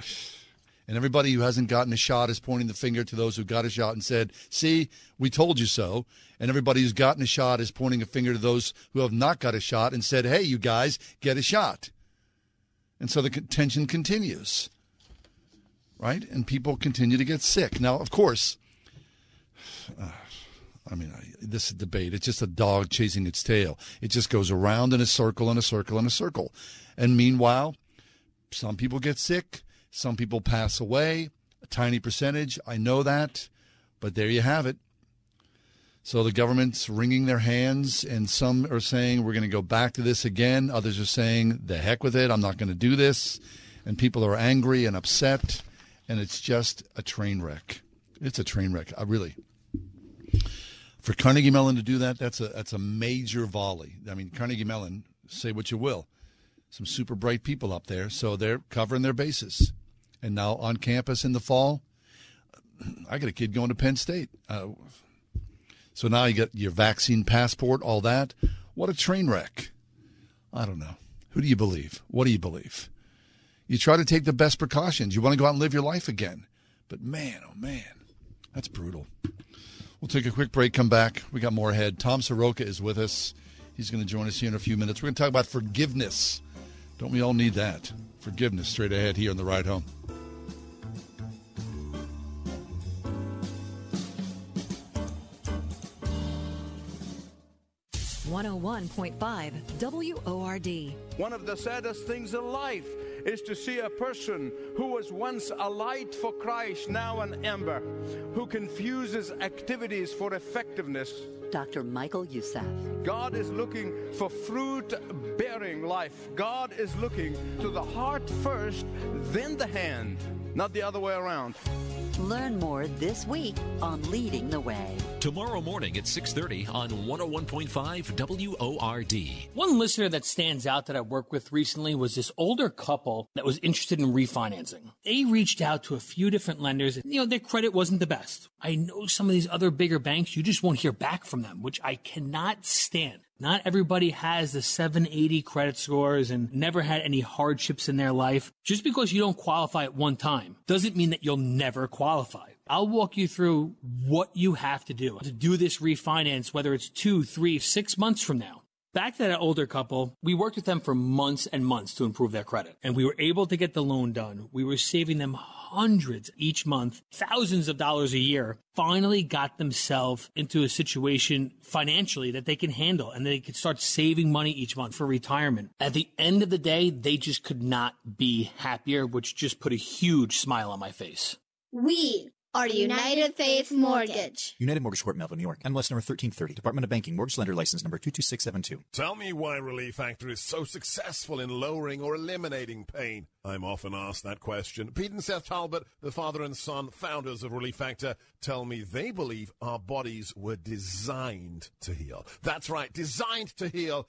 [SPEAKER 2] and everybody who hasn't gotten a shot is pointing the finger to those who got a shot and said, See, we told you so. And everybody who's gotten a shot is pointing a finger to those who have not got a shot and said, Hey, you guys, get a shot. And so the tension continues, right? And people continue to get sick. Now, of course, uh, I mean, I, this is debate, it's just a dog chasing its tail. It just goes around in a circle and a circle and a circle. And meanwhile, some people get sick, some people pass away, a tiny percentage. I know that, but there you have it. So the government's wringing their hands, and some are saying we're going to go back to this again. Others are saying the heck with it, I'm not going to do this. And people are angry and upset, and it's just a train wreck. It's a train wreck. I really. For Carnegie Mellon to do that, that's a that's a major volley. I mean, Carnegie Mellon, say what you will, some super bright people up there, so they're covering their bases. And now on campus in the fall, I got a kid going to Penn State. Uh, so now you get your vaccine passport, all that. What a train wreck. I don't know. Who do you believe? What do you believe? You try to take the best precautions. You want to go out and live your life again. But man, oh man, that's brutal. We'll take a quick break, come back. We got more ahead. Tom Soroka is with us. He's going to join us here in a few minutes. We're going to talk about forgiveness. Don't we all need that? Forgiveness straight ahead here on the ride home.
[SPEAKER 3] 101.5 WORD.
[SPEAKER 48] One of the saddest things in life is to see a person who was once a light for Christ, now an ember, who confuses activities for effectiveness.
[SPEAKER 3] Dr. Michael Youssef.
[SPEAKER 48] God is looking for fruit bearing life. God is looking to the heart first, then the hand. not the other way around.
[SPEAKER 49] Learn more this week on Leading the Way.
[SPEAKER 50] Tomorrow morning at 6:30 on 101.5 WORD.
[SPEAKER 21] One listener that stands out that I worked with recently was this older couple that was interested in refinancing. They reached out to a few different lenders and you know their credit wasn't the best. I know some of these other bigger banks you just won't hear back from them, which I cannot stand. Not everybody has the 780 credit scores and never had any hardships in their life. Just because you don't qualify at one time doesn't mean that you'll never qualify. I'll walk you through what you have to do to do this refinance, whether it's two, three, six months from now. Back to that older couple, we worked with them for months and months to improve their credit. And we were able to get the loan done. We were saving them hundreds each month, thousands of dollars a year, finally got themselves into a situation financially that they can handle and they could start saving money each month for retirement. At the end of the day, they just could not be happier, which just put a huge smile on my face.
[SPEAKER 51] We are United Faith Mortgage.
[SPEAKER 23] United Mortgage Corp, Melville, New York. MLS number 1330. Department of Banking. Mortgage Lender License number 22672.
[SPEAKER 52] Tell me why Relief Factor is so successful in lowering or eliminating pain. I'm often asked that question. Pete and Seth Talbot, the father and son founders of Relief Factor, uh, tell me they believe our bodies were designed to heal. That's right, designed to heal.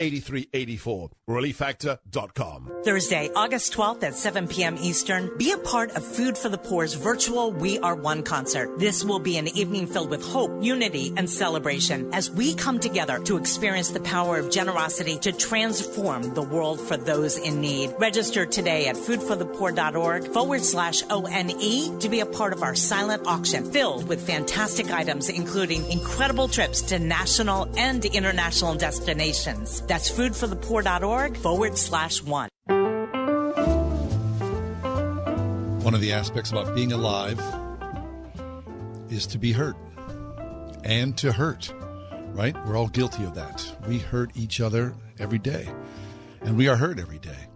[SPEAKER 52] 8384. ReliefFactor.com.
[SPEAKER 53] Thursday, August 12th at 7 p.m. Eastern, be a part of Food for the Poor's virtual We Are One concert. This will be an evening filled with hope, unity, and celebration as we come together to experience the power of generosity to transform the world for those in need. Register today at foodforthepoor.org forward slash O-N-E to be a part of our silent auction filled with fantastic items, including incredible trips to national and international destinations. That's foodforthepoor.org forward slash one.
[SPEAKER 2] One of the aspects about being alive is to be hurt and to hurt, right? We're all guilty of that. We hurt each other every day, and we are hurt every day.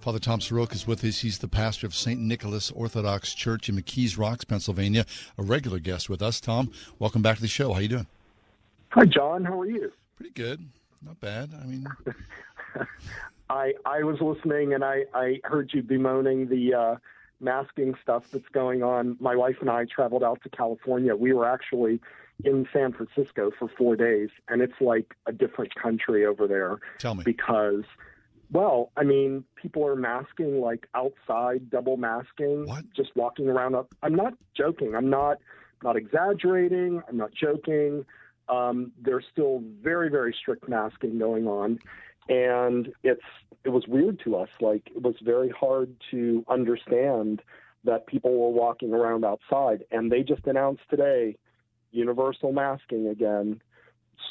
[SPEAKER 2] Father Tom Soroka is with us. He's the pastor of St. Nicholas Orthodox Church in McKees Rocks, Pennsylvania, a regular guest with us. Tom, welcome back to the show. How are you doing?
[SPEAKER 54] Hi, John. How are you?
[SPEAKER 2] Pretty good. Not bad. I mean,
[SPEAKER 54] I I was listening and I I heard you bemoaning the uh, masking stuff that's going on. My wife and I traveled out to California. We were actually in San Francisco for four days, and it's like a different country over there.
[SPEAKER 2] Tell me
[SPEAKER 54] because. Well, I mean, people are masking like outside, double masking,
[SPEAKER 2] what?
[SPEAKER 54] just walking around. Up. I'm not joking. I'm not not exaggerating. I'm not joking um, there's still very very strict masking going on, and it's it was weird to us. Like it was very hard to understand that people were walking around outside, and they just announced today universal masking again,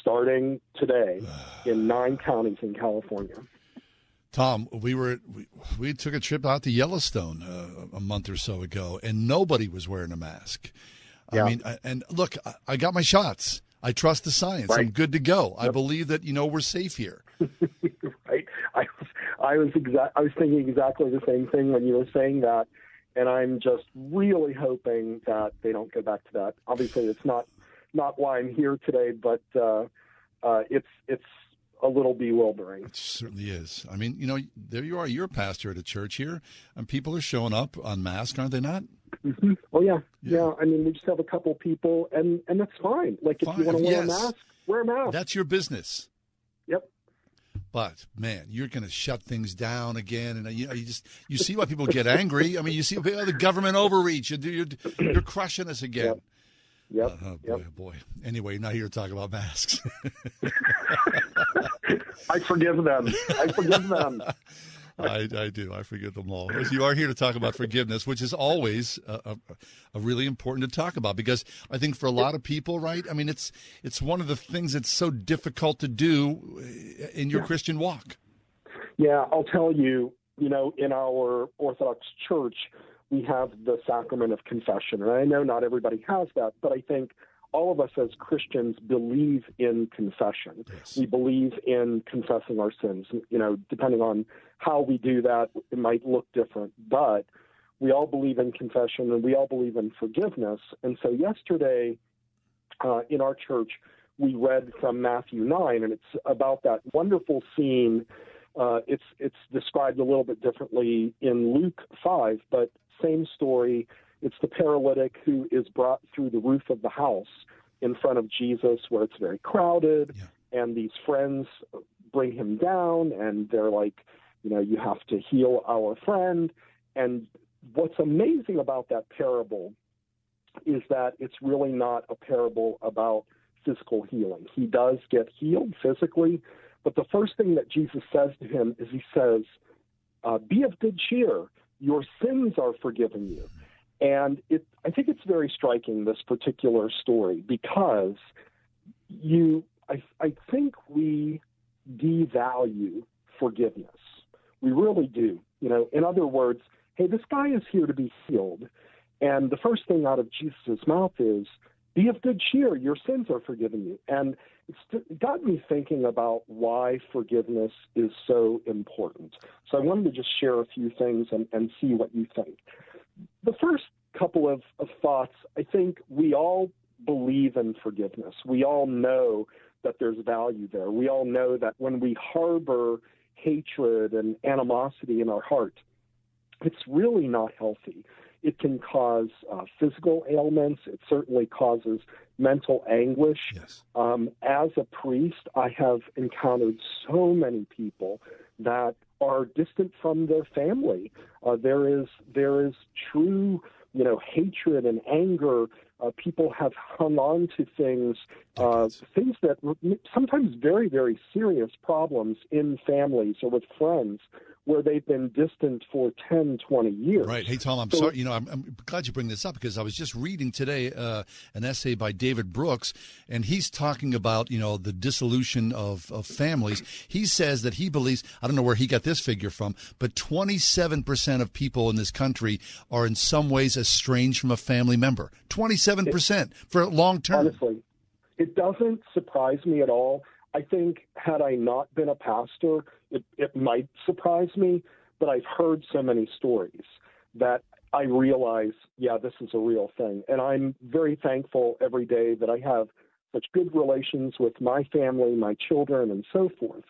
[SPEAKER 54] starting today in nine counties in California.
[SPEAKER 2] Tom, we were we, we took a trip out to Yellowstone uh, a month or so ago, and nobody was wearing a mask.
[SPEAKER 54] Yeah.
[SPEAKER 2] I mean, I, and look, I, I got my shots. I trust the science.
[SPEAKER 54] Right.
[SPEAKER 2] I'm good to go. I believe that you know we're safe here.
[SPEAKER 54] right? I was I was exact I was thinking exactly the same thing when you were saying that, and I'm just really hoping that they don't go back to that. Obviously, it's not not why I'm here today, but uh, uh, it's it's a little bewildering.
[SPEAKER 2] It certainly is. I mean, you know, there you are. You're a pastor at a church here, and people are showing up on mask, aren't they not?
[SPEAKER 54] hmm Oh yeah. yeah, I mean, we just have a couple people, and and that's fine. Like if you want to wear
[SPEAKER 2] yes.
[SPEAKER 54] a mask, wear a mask.
[SPEAKER 2] That's your business.
[SPEAKER 54] Yep.
[SPEAKER 2] But man, you're going to shut things down again, and uh, you know, you just you see why people get angry. I mean, you see oh, the government overreach. You're, you're, you're crushing us again.
[SPEAKER 54] Yep.
[SPEAKER 2] oh boy, oh boy. Anyway, not here to talk about masks.
[SPEAKER 54] I forgive them. I forgive them.
[SPEAKER 2] I, I do. I forgive them all. But you are here to talk about forgiveness, which is always a, a, a, really important to talk about because I think for a lot of people, right? I mean, it's it's one of the things that's so difficult to do in your yeah. Christian walk.
[SPEAKER 54] Yeah, I'll tell you. You know, in our Orthodox Church, we have the sacrament of confession, and I know not everybody has that, but I think all of us as Christians believe in confession. Yes. We believe in confessing our sins. You know, depending on how we do that, it might look different, but we all believe in confession and we all believe in forgiveness. And so yesterday uh, in our church, we read from Matthew 9, and it's about that wonderful scene. Uh, it's it's described a little bit differently in Luke 5, but same story it's the paralytic who is brought through the roof of the house in front of Jesus where it's very crowded, yeah. and these friends bring him down, and they're like, you know, you have to heal our friend. And what's amazing about that parable is that it's really not a parable about physical healing. He does get healed physically, but the first thing that Jesus says to him is he says, uh, Be of good cheer, your sins are forgiven you. And it, I think it's very striking, this particular story, because you, I, I think we devalue forgiveness. We really do. You know, in other words, hey, this guy is here to be healed. And the first thing out of Jesus' mouth is, be of good cheer, your sins are forgiven you. And it's got me thinking about why forgiveness is so important. So I wanted to just share a few things and, and see what you think the first couple of, of thoughts, I think we all believe in forgiveness. We all know that there's value there. We all know that when we harbor hatred and animosity in our heart, it's really not healthy. It can cause uh, physical ailments. It certainly causes mental anguish.
[SPEAKER 2] Yes.
[SPEAKER 54] Um, as a priest, I have encountered so many people that are distant from their family. Uh, there is there is true you know hatred and anger. Uh, people have hung on to things, uh, things that sometimes very very serious problems in families or with friends where they've been distant for 10, 20 years.
[SPEAKER 2] Right. Hey, Tom, I'm so, sorry. You know, I'm, I'm, glad you bring this up because I was just reading today uh, an essay by David Brooks, and he's talking about, you know, the dissolution of, of families. He says that he believes, I don't know where he got this figure from, but 27% of people in this country are in some ways estranged from a family member. 27% it, for long term.
[SPEAKER 54] Honestly, it doesn't surprise me at all. I think had I not been a pastor, it, it might surprise me, but I've heard so many stories that I realize, yeah, this is a real thing. And I'm very thankful every day that I have such good relations with my family, my children, and so forth.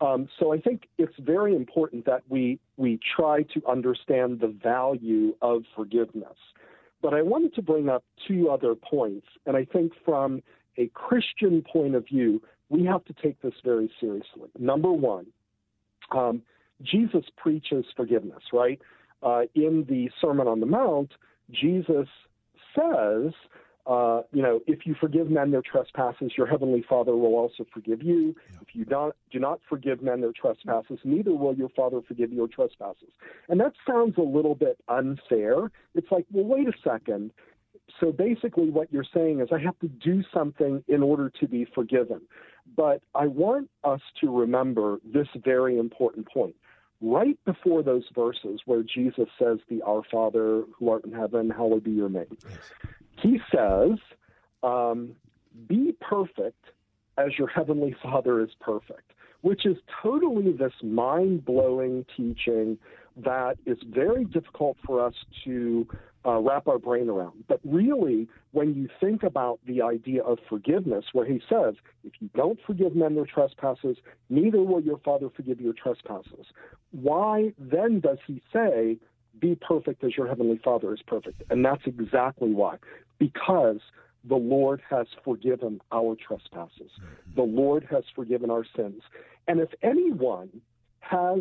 [SPEAKER 54] Um, so I think it's very important that we we try to understand the value of forgiveness. But I wanted to bring up two other points, and I think from a Christian point of view, we have to take this very seriously. Number one, um, Jesus preaches forgiveness, right? Uh, in the Sermon on the Mount, Jesus says, uh, you know, if you forgive men their trespasses, your heavenly Father will also forgive you. Yeah. If you not, do not forgive men their trespasses, neither will your Father forgive your trespasses. And that sounds a little bit unfair. It's like, well, wait a second. So basically, what you're saying is, I have to do something in order to be forgiven. But I want us to remember this very important point. Right before those verses where Jesus says, The Our Father who art in heaven, hallowed be your name, yes. he says, um, Be perfect as your heavenly Father is perfect, which is totally this mind blowing teaching that is very difficult for us to uh, wrap our brain around. But really, when you think about the idea of forgiveness, where he says, if you don't forgive men their trespasses, neither will your Father forgive your trespasses. Why then does he say, be perfect as your heavenly Father is perfect? And that's exactly why. Because the Lord has forgiven our trespasses. The Lord has forgiven our sins. And if anyone has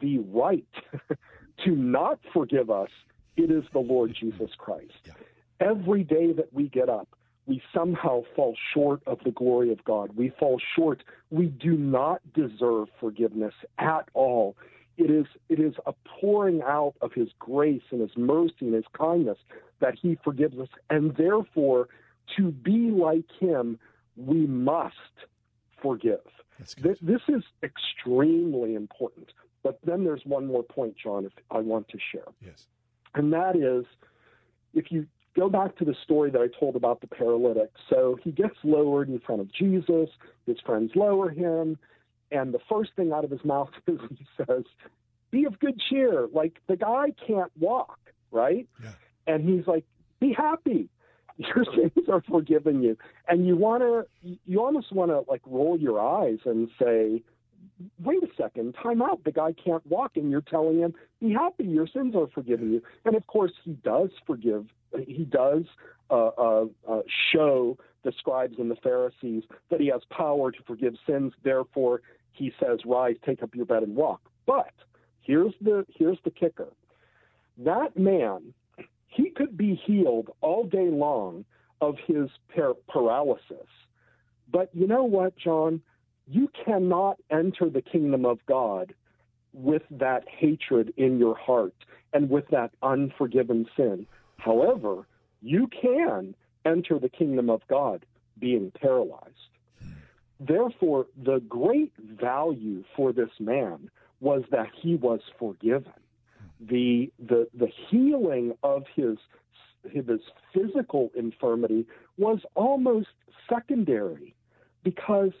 [SPEAKER 54] the right to not forgive us, it is the Lord Jesus Christ. Yeah. Every day that we get up, we somehow fall short of the glory of God. We fall short. We do not deserve forgiveness at all. It is it is a pouring out of His grace and His mercy and His kindness that He forgives us, and therefore, to be like Him, we must forgive. This, this is extremely important. But then there's one more point, John, if I want to share.
[SPEAKER 2] Yes.
[SPEAKER 54] And that is if you go back to the story that I told about the paralytic. So he gets lowered in front of Jesus, his friends lower him, and the first thing out of his mouth is he says, Be of good cheer. Like the guy can't walk, right?
[SPEAKER 2] Yeah.
[SPEAKER 54] And he's like, Be happy. Your sins are forgiven you. And you wanna you almost wanna like roll your eyes and say, wait a second, time out. The guy can't walk, and you're telling him, be happy, your sins are forgiven you. And of course, he does forgive. He does uh, uh, uh, show the scribes and the Pharisees that he has power to forgive sins. Therefore, he says, rise, take up your bed, and walk. But here's the here's the kicker. That man, he could be healed all day long of his par- paralysis. But you know what, John? You cannot enter the kingdom of God with that hatred in your heart and with that unforgiven sin. However, you can enter the kingdom of God being paralyzed. Therefore, the great value for this man was that he was forgiven. The, the, the healing of his, his physical infirmity was almost secondary because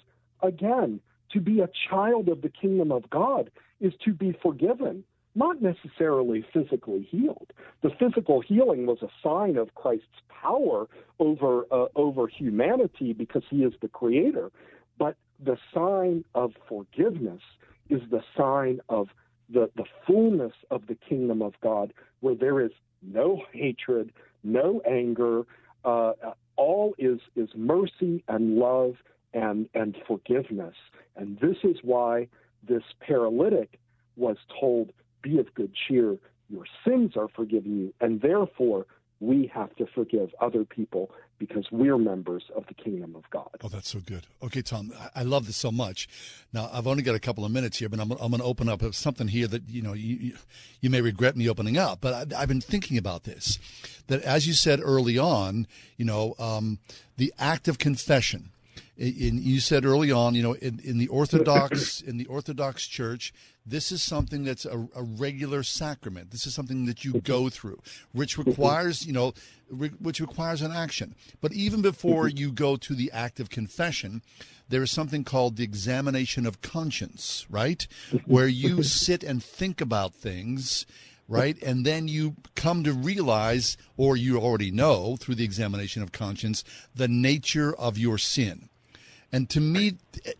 [SPEAKER 54] again, to be a child of the kingdom of God is to be forgiven, not necessarily physically healed. The physical healing was a sign of Christ's power over uh, over humanity because he is the creator, but the sign of forgiveness is the sign of the, the fullness of the kingdom of God, where there is no hatred, no anger, uh, all is is mercy and love and, and forgiveness. And this is why this paralytic was told, Be of good cheer, your sins are forgiven you. And therefore, we have to forgive other people because we're members of the kingdom of God.
[SPEAKER 2] Oh, that's so good. Okay, Tom, I love this so much. Now, I've only got a couple of minutes here, but I'm, I'm going to open up something here that you know you, you may regret me opening up. But I, have been thinking about this. That as you said early on, you know, um, the act of confession in, you said early on, you know, in, in the Orthodox in the Orthodox Church, this is something that's a, a, regular sacrament. This is something that you mm-hmm. go through, which mm-hmm. requires, you know, re, which requires an action. But even before mm-hmm. you go to the act of confession, there is something called the examination of conscience, right, where you sit and think about things right? And then you come to realize, or you already know through the examination of conscience, the nature of your sin. And to me,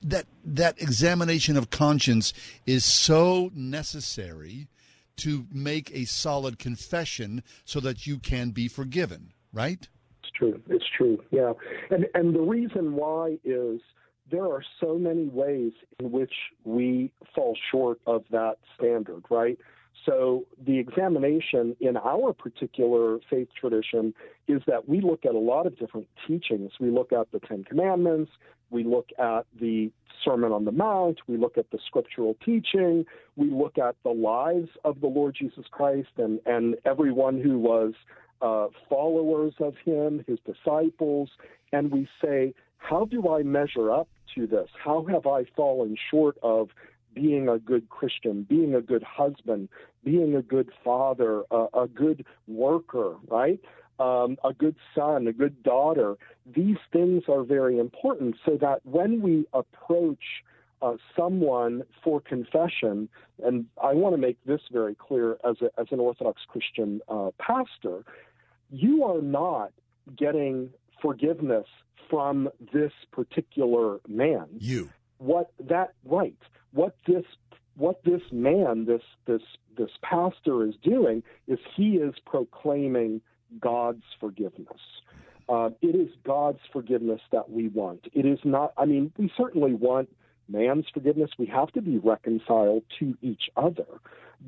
[SPEAKER 2] that that examination of conscience is so necessary to make a solid confession so that you can be forgiven, right?
[SPEAKER 54] It's true. It's true. Yeah. And and the reason why is there are so many ways in which we fall short of that standard, right? So the examination in our particular faith tradition is that we look at a lot of different teachings. We look at the Ten Commandments, we look at the Sermon on the Mount, we look at the scriptural teaching, we look at the lives of the Lord Jesus Christ and, and everyone who was uh, followers of him, his disciples, and we say, how do I measure up to this? How have I fallen short of being a good Christian, being a good husband, being a good father, uh, a good worker, right? Um, a good son, a good daughter. These things are very important so that when we approach uh, someone for confession, and I want to make this very clear as, a, as an Orthodox Christian uh, pastor, you are not getting forgiveness from this particular man.
[SPEAKER 2] You.
[SPEAKER 54] What that right what this what this man, this this this pastor is doing is he is proclaiming God's forgiveness. Uh, it is God's forgiveness that we want. It is not. I mean, we certainly want man's forgiveness. We have to be reconciled to each other,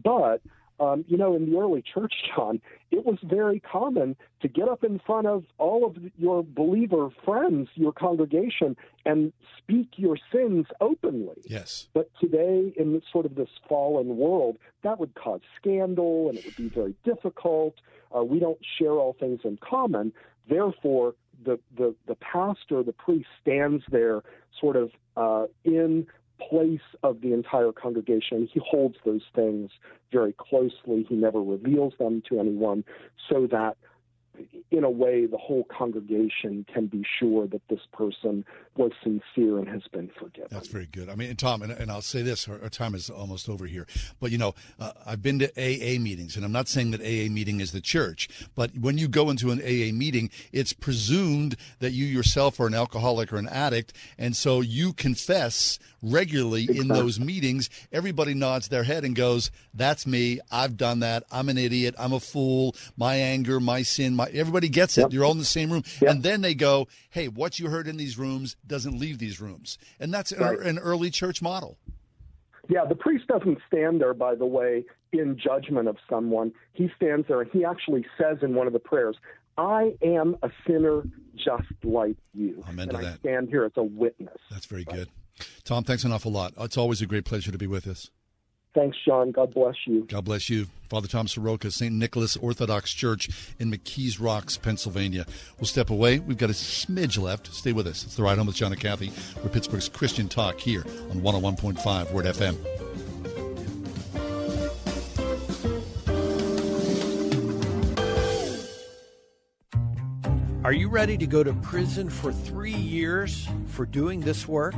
[SPEAKER 54] but um, you know, in the early church, John, it was very common to get up in front of all of your believer friends, your congregation, and speak your sins openly.
[SPEAKER 2] Yes.
[SPEAKER 54] But today, in sort of this fallen world, that would cause scandal and it would be very difficult. Uh, we don't share all things in common. Therefore, the, the, the pastor, the priest stands there sort of uh, in place of the entire congregation. He holds those things very closely. He never reveals them to anyone so that in a way, the whole congregation can be sure that this person was sincere and has been forgiven.
[SPEAKER 2] That's very good. I mean, Tom, and, and I'll say this: our, our, time is almost over here. But you know, uh, I've been to AA meetings, and I'm not saying that AA meeting is the church, but when you go into an AA meeting, it's presumed that you yourself are an alcoholic or an addict, and so you confess regularly exactly. in those meetings. Everybody nods their head and goes, "That's me. I've done that. I'm an idiot. I'm a fool. My anger, my sin, my everybody gets it. Yep. You're all in the same room, yep. and then they go, "Hey, what you heard in these rooms doesn't leave these rooms," and that's right. an early church model.
[SPEAKER 54] Yeah, the priest doesn't stand there, by the way, in judgment of someone. He stands there and he actually says in one of the prayers, I am a sinner just like you.
[SPEAKER 2] Amen
[SPEAKER 54] and
[SPEAKER 2] I
[SPEAKER 54] that. stand here as a witness.
[SPEAKER 2] That's very right? good. Tom, thanks an awful lot. It's always a great pleasure to be with us.
[SPEAKER 54] Thanks, John. God bless you.
[SPEAKER 2] God bless you. Father Tom Soroka, St. Nicholas Orthodox Church in McKees Rocks, Pennsylvania. We'll step away. We've got a smidge left. Stay with us. It's the Ride Home with John and Kathy. We're Pittsburgh's Christian Talk here on 101.5 Word FM.
[SPEAKER 28] Are you ready to go to prison for three years for doing this work?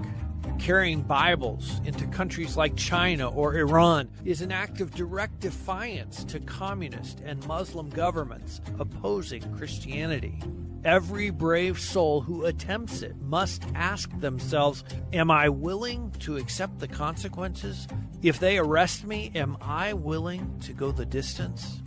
[SPEAKER 28] Carrying Bibles into countries like China or Iran is an act of direct defiance to communist and Muslim governments opposing Christianity. Every brave soul who attempts it must ask themselves Am I willing to accept the consequences? If they arrest me, am I willing to go the distance?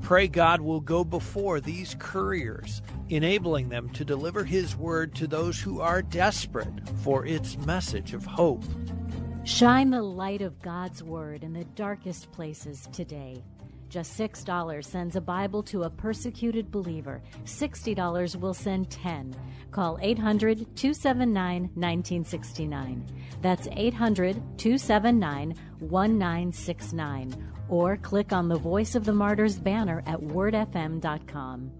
[SPEAKER 28] Pray God will go before these couriers, enabling them to deliver His word to those who are desperate for its message of hope.
[SPEAKER 29] Shine the light of God's word in the darkest places today. Just $6 sends a Bible to a persecuted believer. $60 will send 10. Call 800 279 1969. That's 800 279 1969 or click on the Voice of the Martyrs banner at wordfm.com.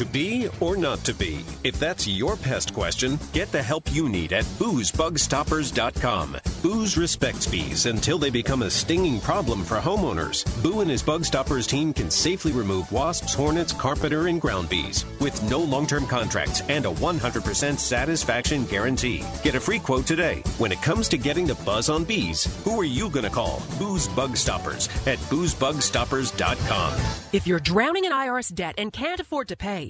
[SPEAKER 7] To be or not to be? If that's your pest question, get the help you need at boozebugstoppers.com. Booze respects bees until they become a stinging problem for homeowners. Boo and his Bug Stoppers team can safely remove wasps, hornets, carpenter, and ground bees with no long term contracts and a 100% satisfaction guarantee. Get a free quote today. When it comes to getting the buzz on bees, who are you going to call? Booze Bug Stoppers at boozebugstoppers.com.
[SPEAKER 55] If you're drowning in IRS debt and can't afford to pay,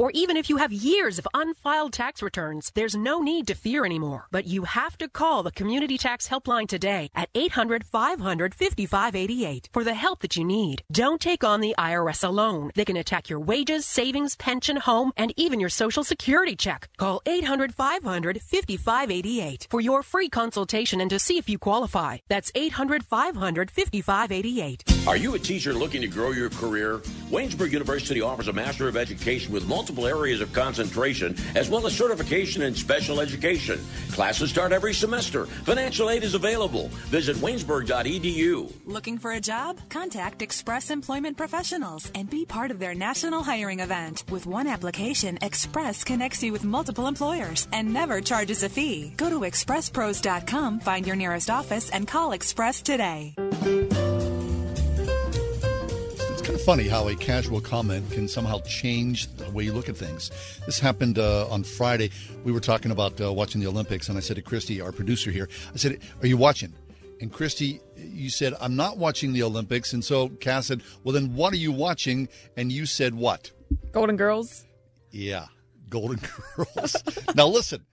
[SPEAKER 55] or even if you have years of unfiled tax returns, there's no need to fear anymore. But you have to call the Community Tax Helpline today at 800 500 5588 for the help that you need. Don't take on the IRS alone. They can attack your wages, savings, pension, home, and even your social security check. Call 800 500 5588 for your free consultation and to see if you qualify. That's 800 500 5588.
[SPEAKER 56] Are you a teacher looking to grow your career? Waynesburg University offers a Master of Education with multiple areas of concentration, as well as certification in special education. Classes start every semester. Financial aid is available. Visit waynesburg.edu.
[SPEAKER 57] Looking for a job? Contact Express Employment Professionals and be part of their national hiring event. With one application, Express connects you with multiple employers and never charges a fee. Go to expresspros.com, find your nearest office, and call Express today
[SPEAKER 2] funny how a casual comment can somehow change the way you look at things. This happened uh, on Friday. We were talking about uh, watching the Olympics, and I said to Christy, our producer here, I said, Are you watching? And Christy, you said, I'm not watching the Olympics. And so Kath said, Well, then what are you watching? And you said, What?
[SPEAKER 58] Golden Girls.
[SPEAKER 2] Yeah, Golden Girls. now, listen,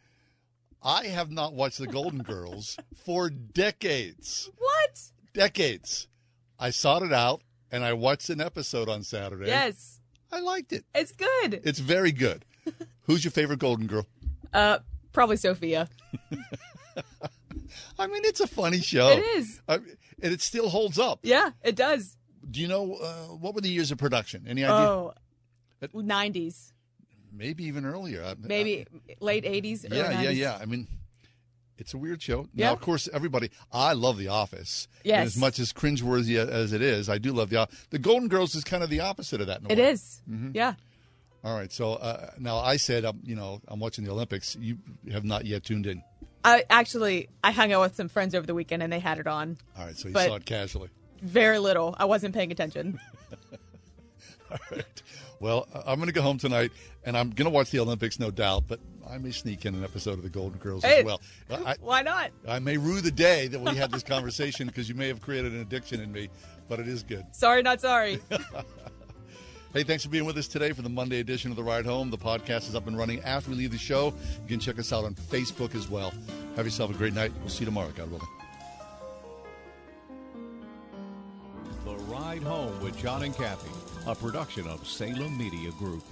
[SPEAKER 2] I have not watched the Golden Girls for decades.
[SPEAKER 58] What?
[SPEAKER 2] Decades. I sought it out and I watched an episode on Saturday.
[SPEAKER 58] Yes.
[SPEAKER 2] I liked it.
[SPEAKER 58] It's good.
[SPEAKER 2] It's very good. Who's your favorite Golden Girl?
[SPEAKER 58] Uh, probably Sophia.
[SPEAKER 2] I mean, it's a funny show.
[SPEAKER 58] It is.
[SPEAKER 2] I, and it still holds up.
[SPEAKER 58] Yeah, it does.
[SPEAKER 2] Do you know uh, what were the years of production? Any idea?
[SPEAKER 58] Oh, 90s.
[SPEAKER 2] Maybe even earlier. I-
[SPEAKER 58] Maybe late 80s. early
[SPEAKER 2] yeah, yeah, yeah. I mean, it's a weird show.
[SPEAKER 58] Yeah.
[SPEAKER 2] Now, of course, everybody. I love The Office. And
[SPEAKER 58] Yes.
[SPEAKER 2] as much as cringeworthy as it is, I do love The Office. The Golden Girls is kind of the opposite of that.
[SPEAKER 58] It is.
[SPEAKER 2] Mhm.
[SPEAKER 58] Yeah.
[SPEAKER 2] All right. So uh, now I said, um, you know, I'm watching the Olympics. You have not yet tuned in.
[SPEAKER 58] I actually I hung out with some friends over the weekend and they had it on.
[SPEAKER 2] All right. So you saw it casually.
[SPEAKER 58] Very little. I wasn't paying attention.
[SPEAKER 2] All right. Well, I'm going to go home tonight, and I'm going to watch the Olympics, no doubt. But I may sneak in an episode of the Golden Girls
[SPEAKER 58] Hey,
[SPEAKER 2] as well. I,
[SPEAKER 58] Why not?
[SPEAKER 2] I may rue the day that we had this conversation because you may have created an addiction in me, but it is good.
[SPEAKER 58] Sorry, not sorry.
[SPEAKER 2] Hey, thanks for being with us today for the Monday edition of The Ride Home. The podcast is up and running after we leave the show. You can check us out on Facebook as well. Have yourself a great night. We'll see you tomorrow, God willing.
[SPEAKER 59] The Ride Home with John and Kathy, a production of Salem Media Group.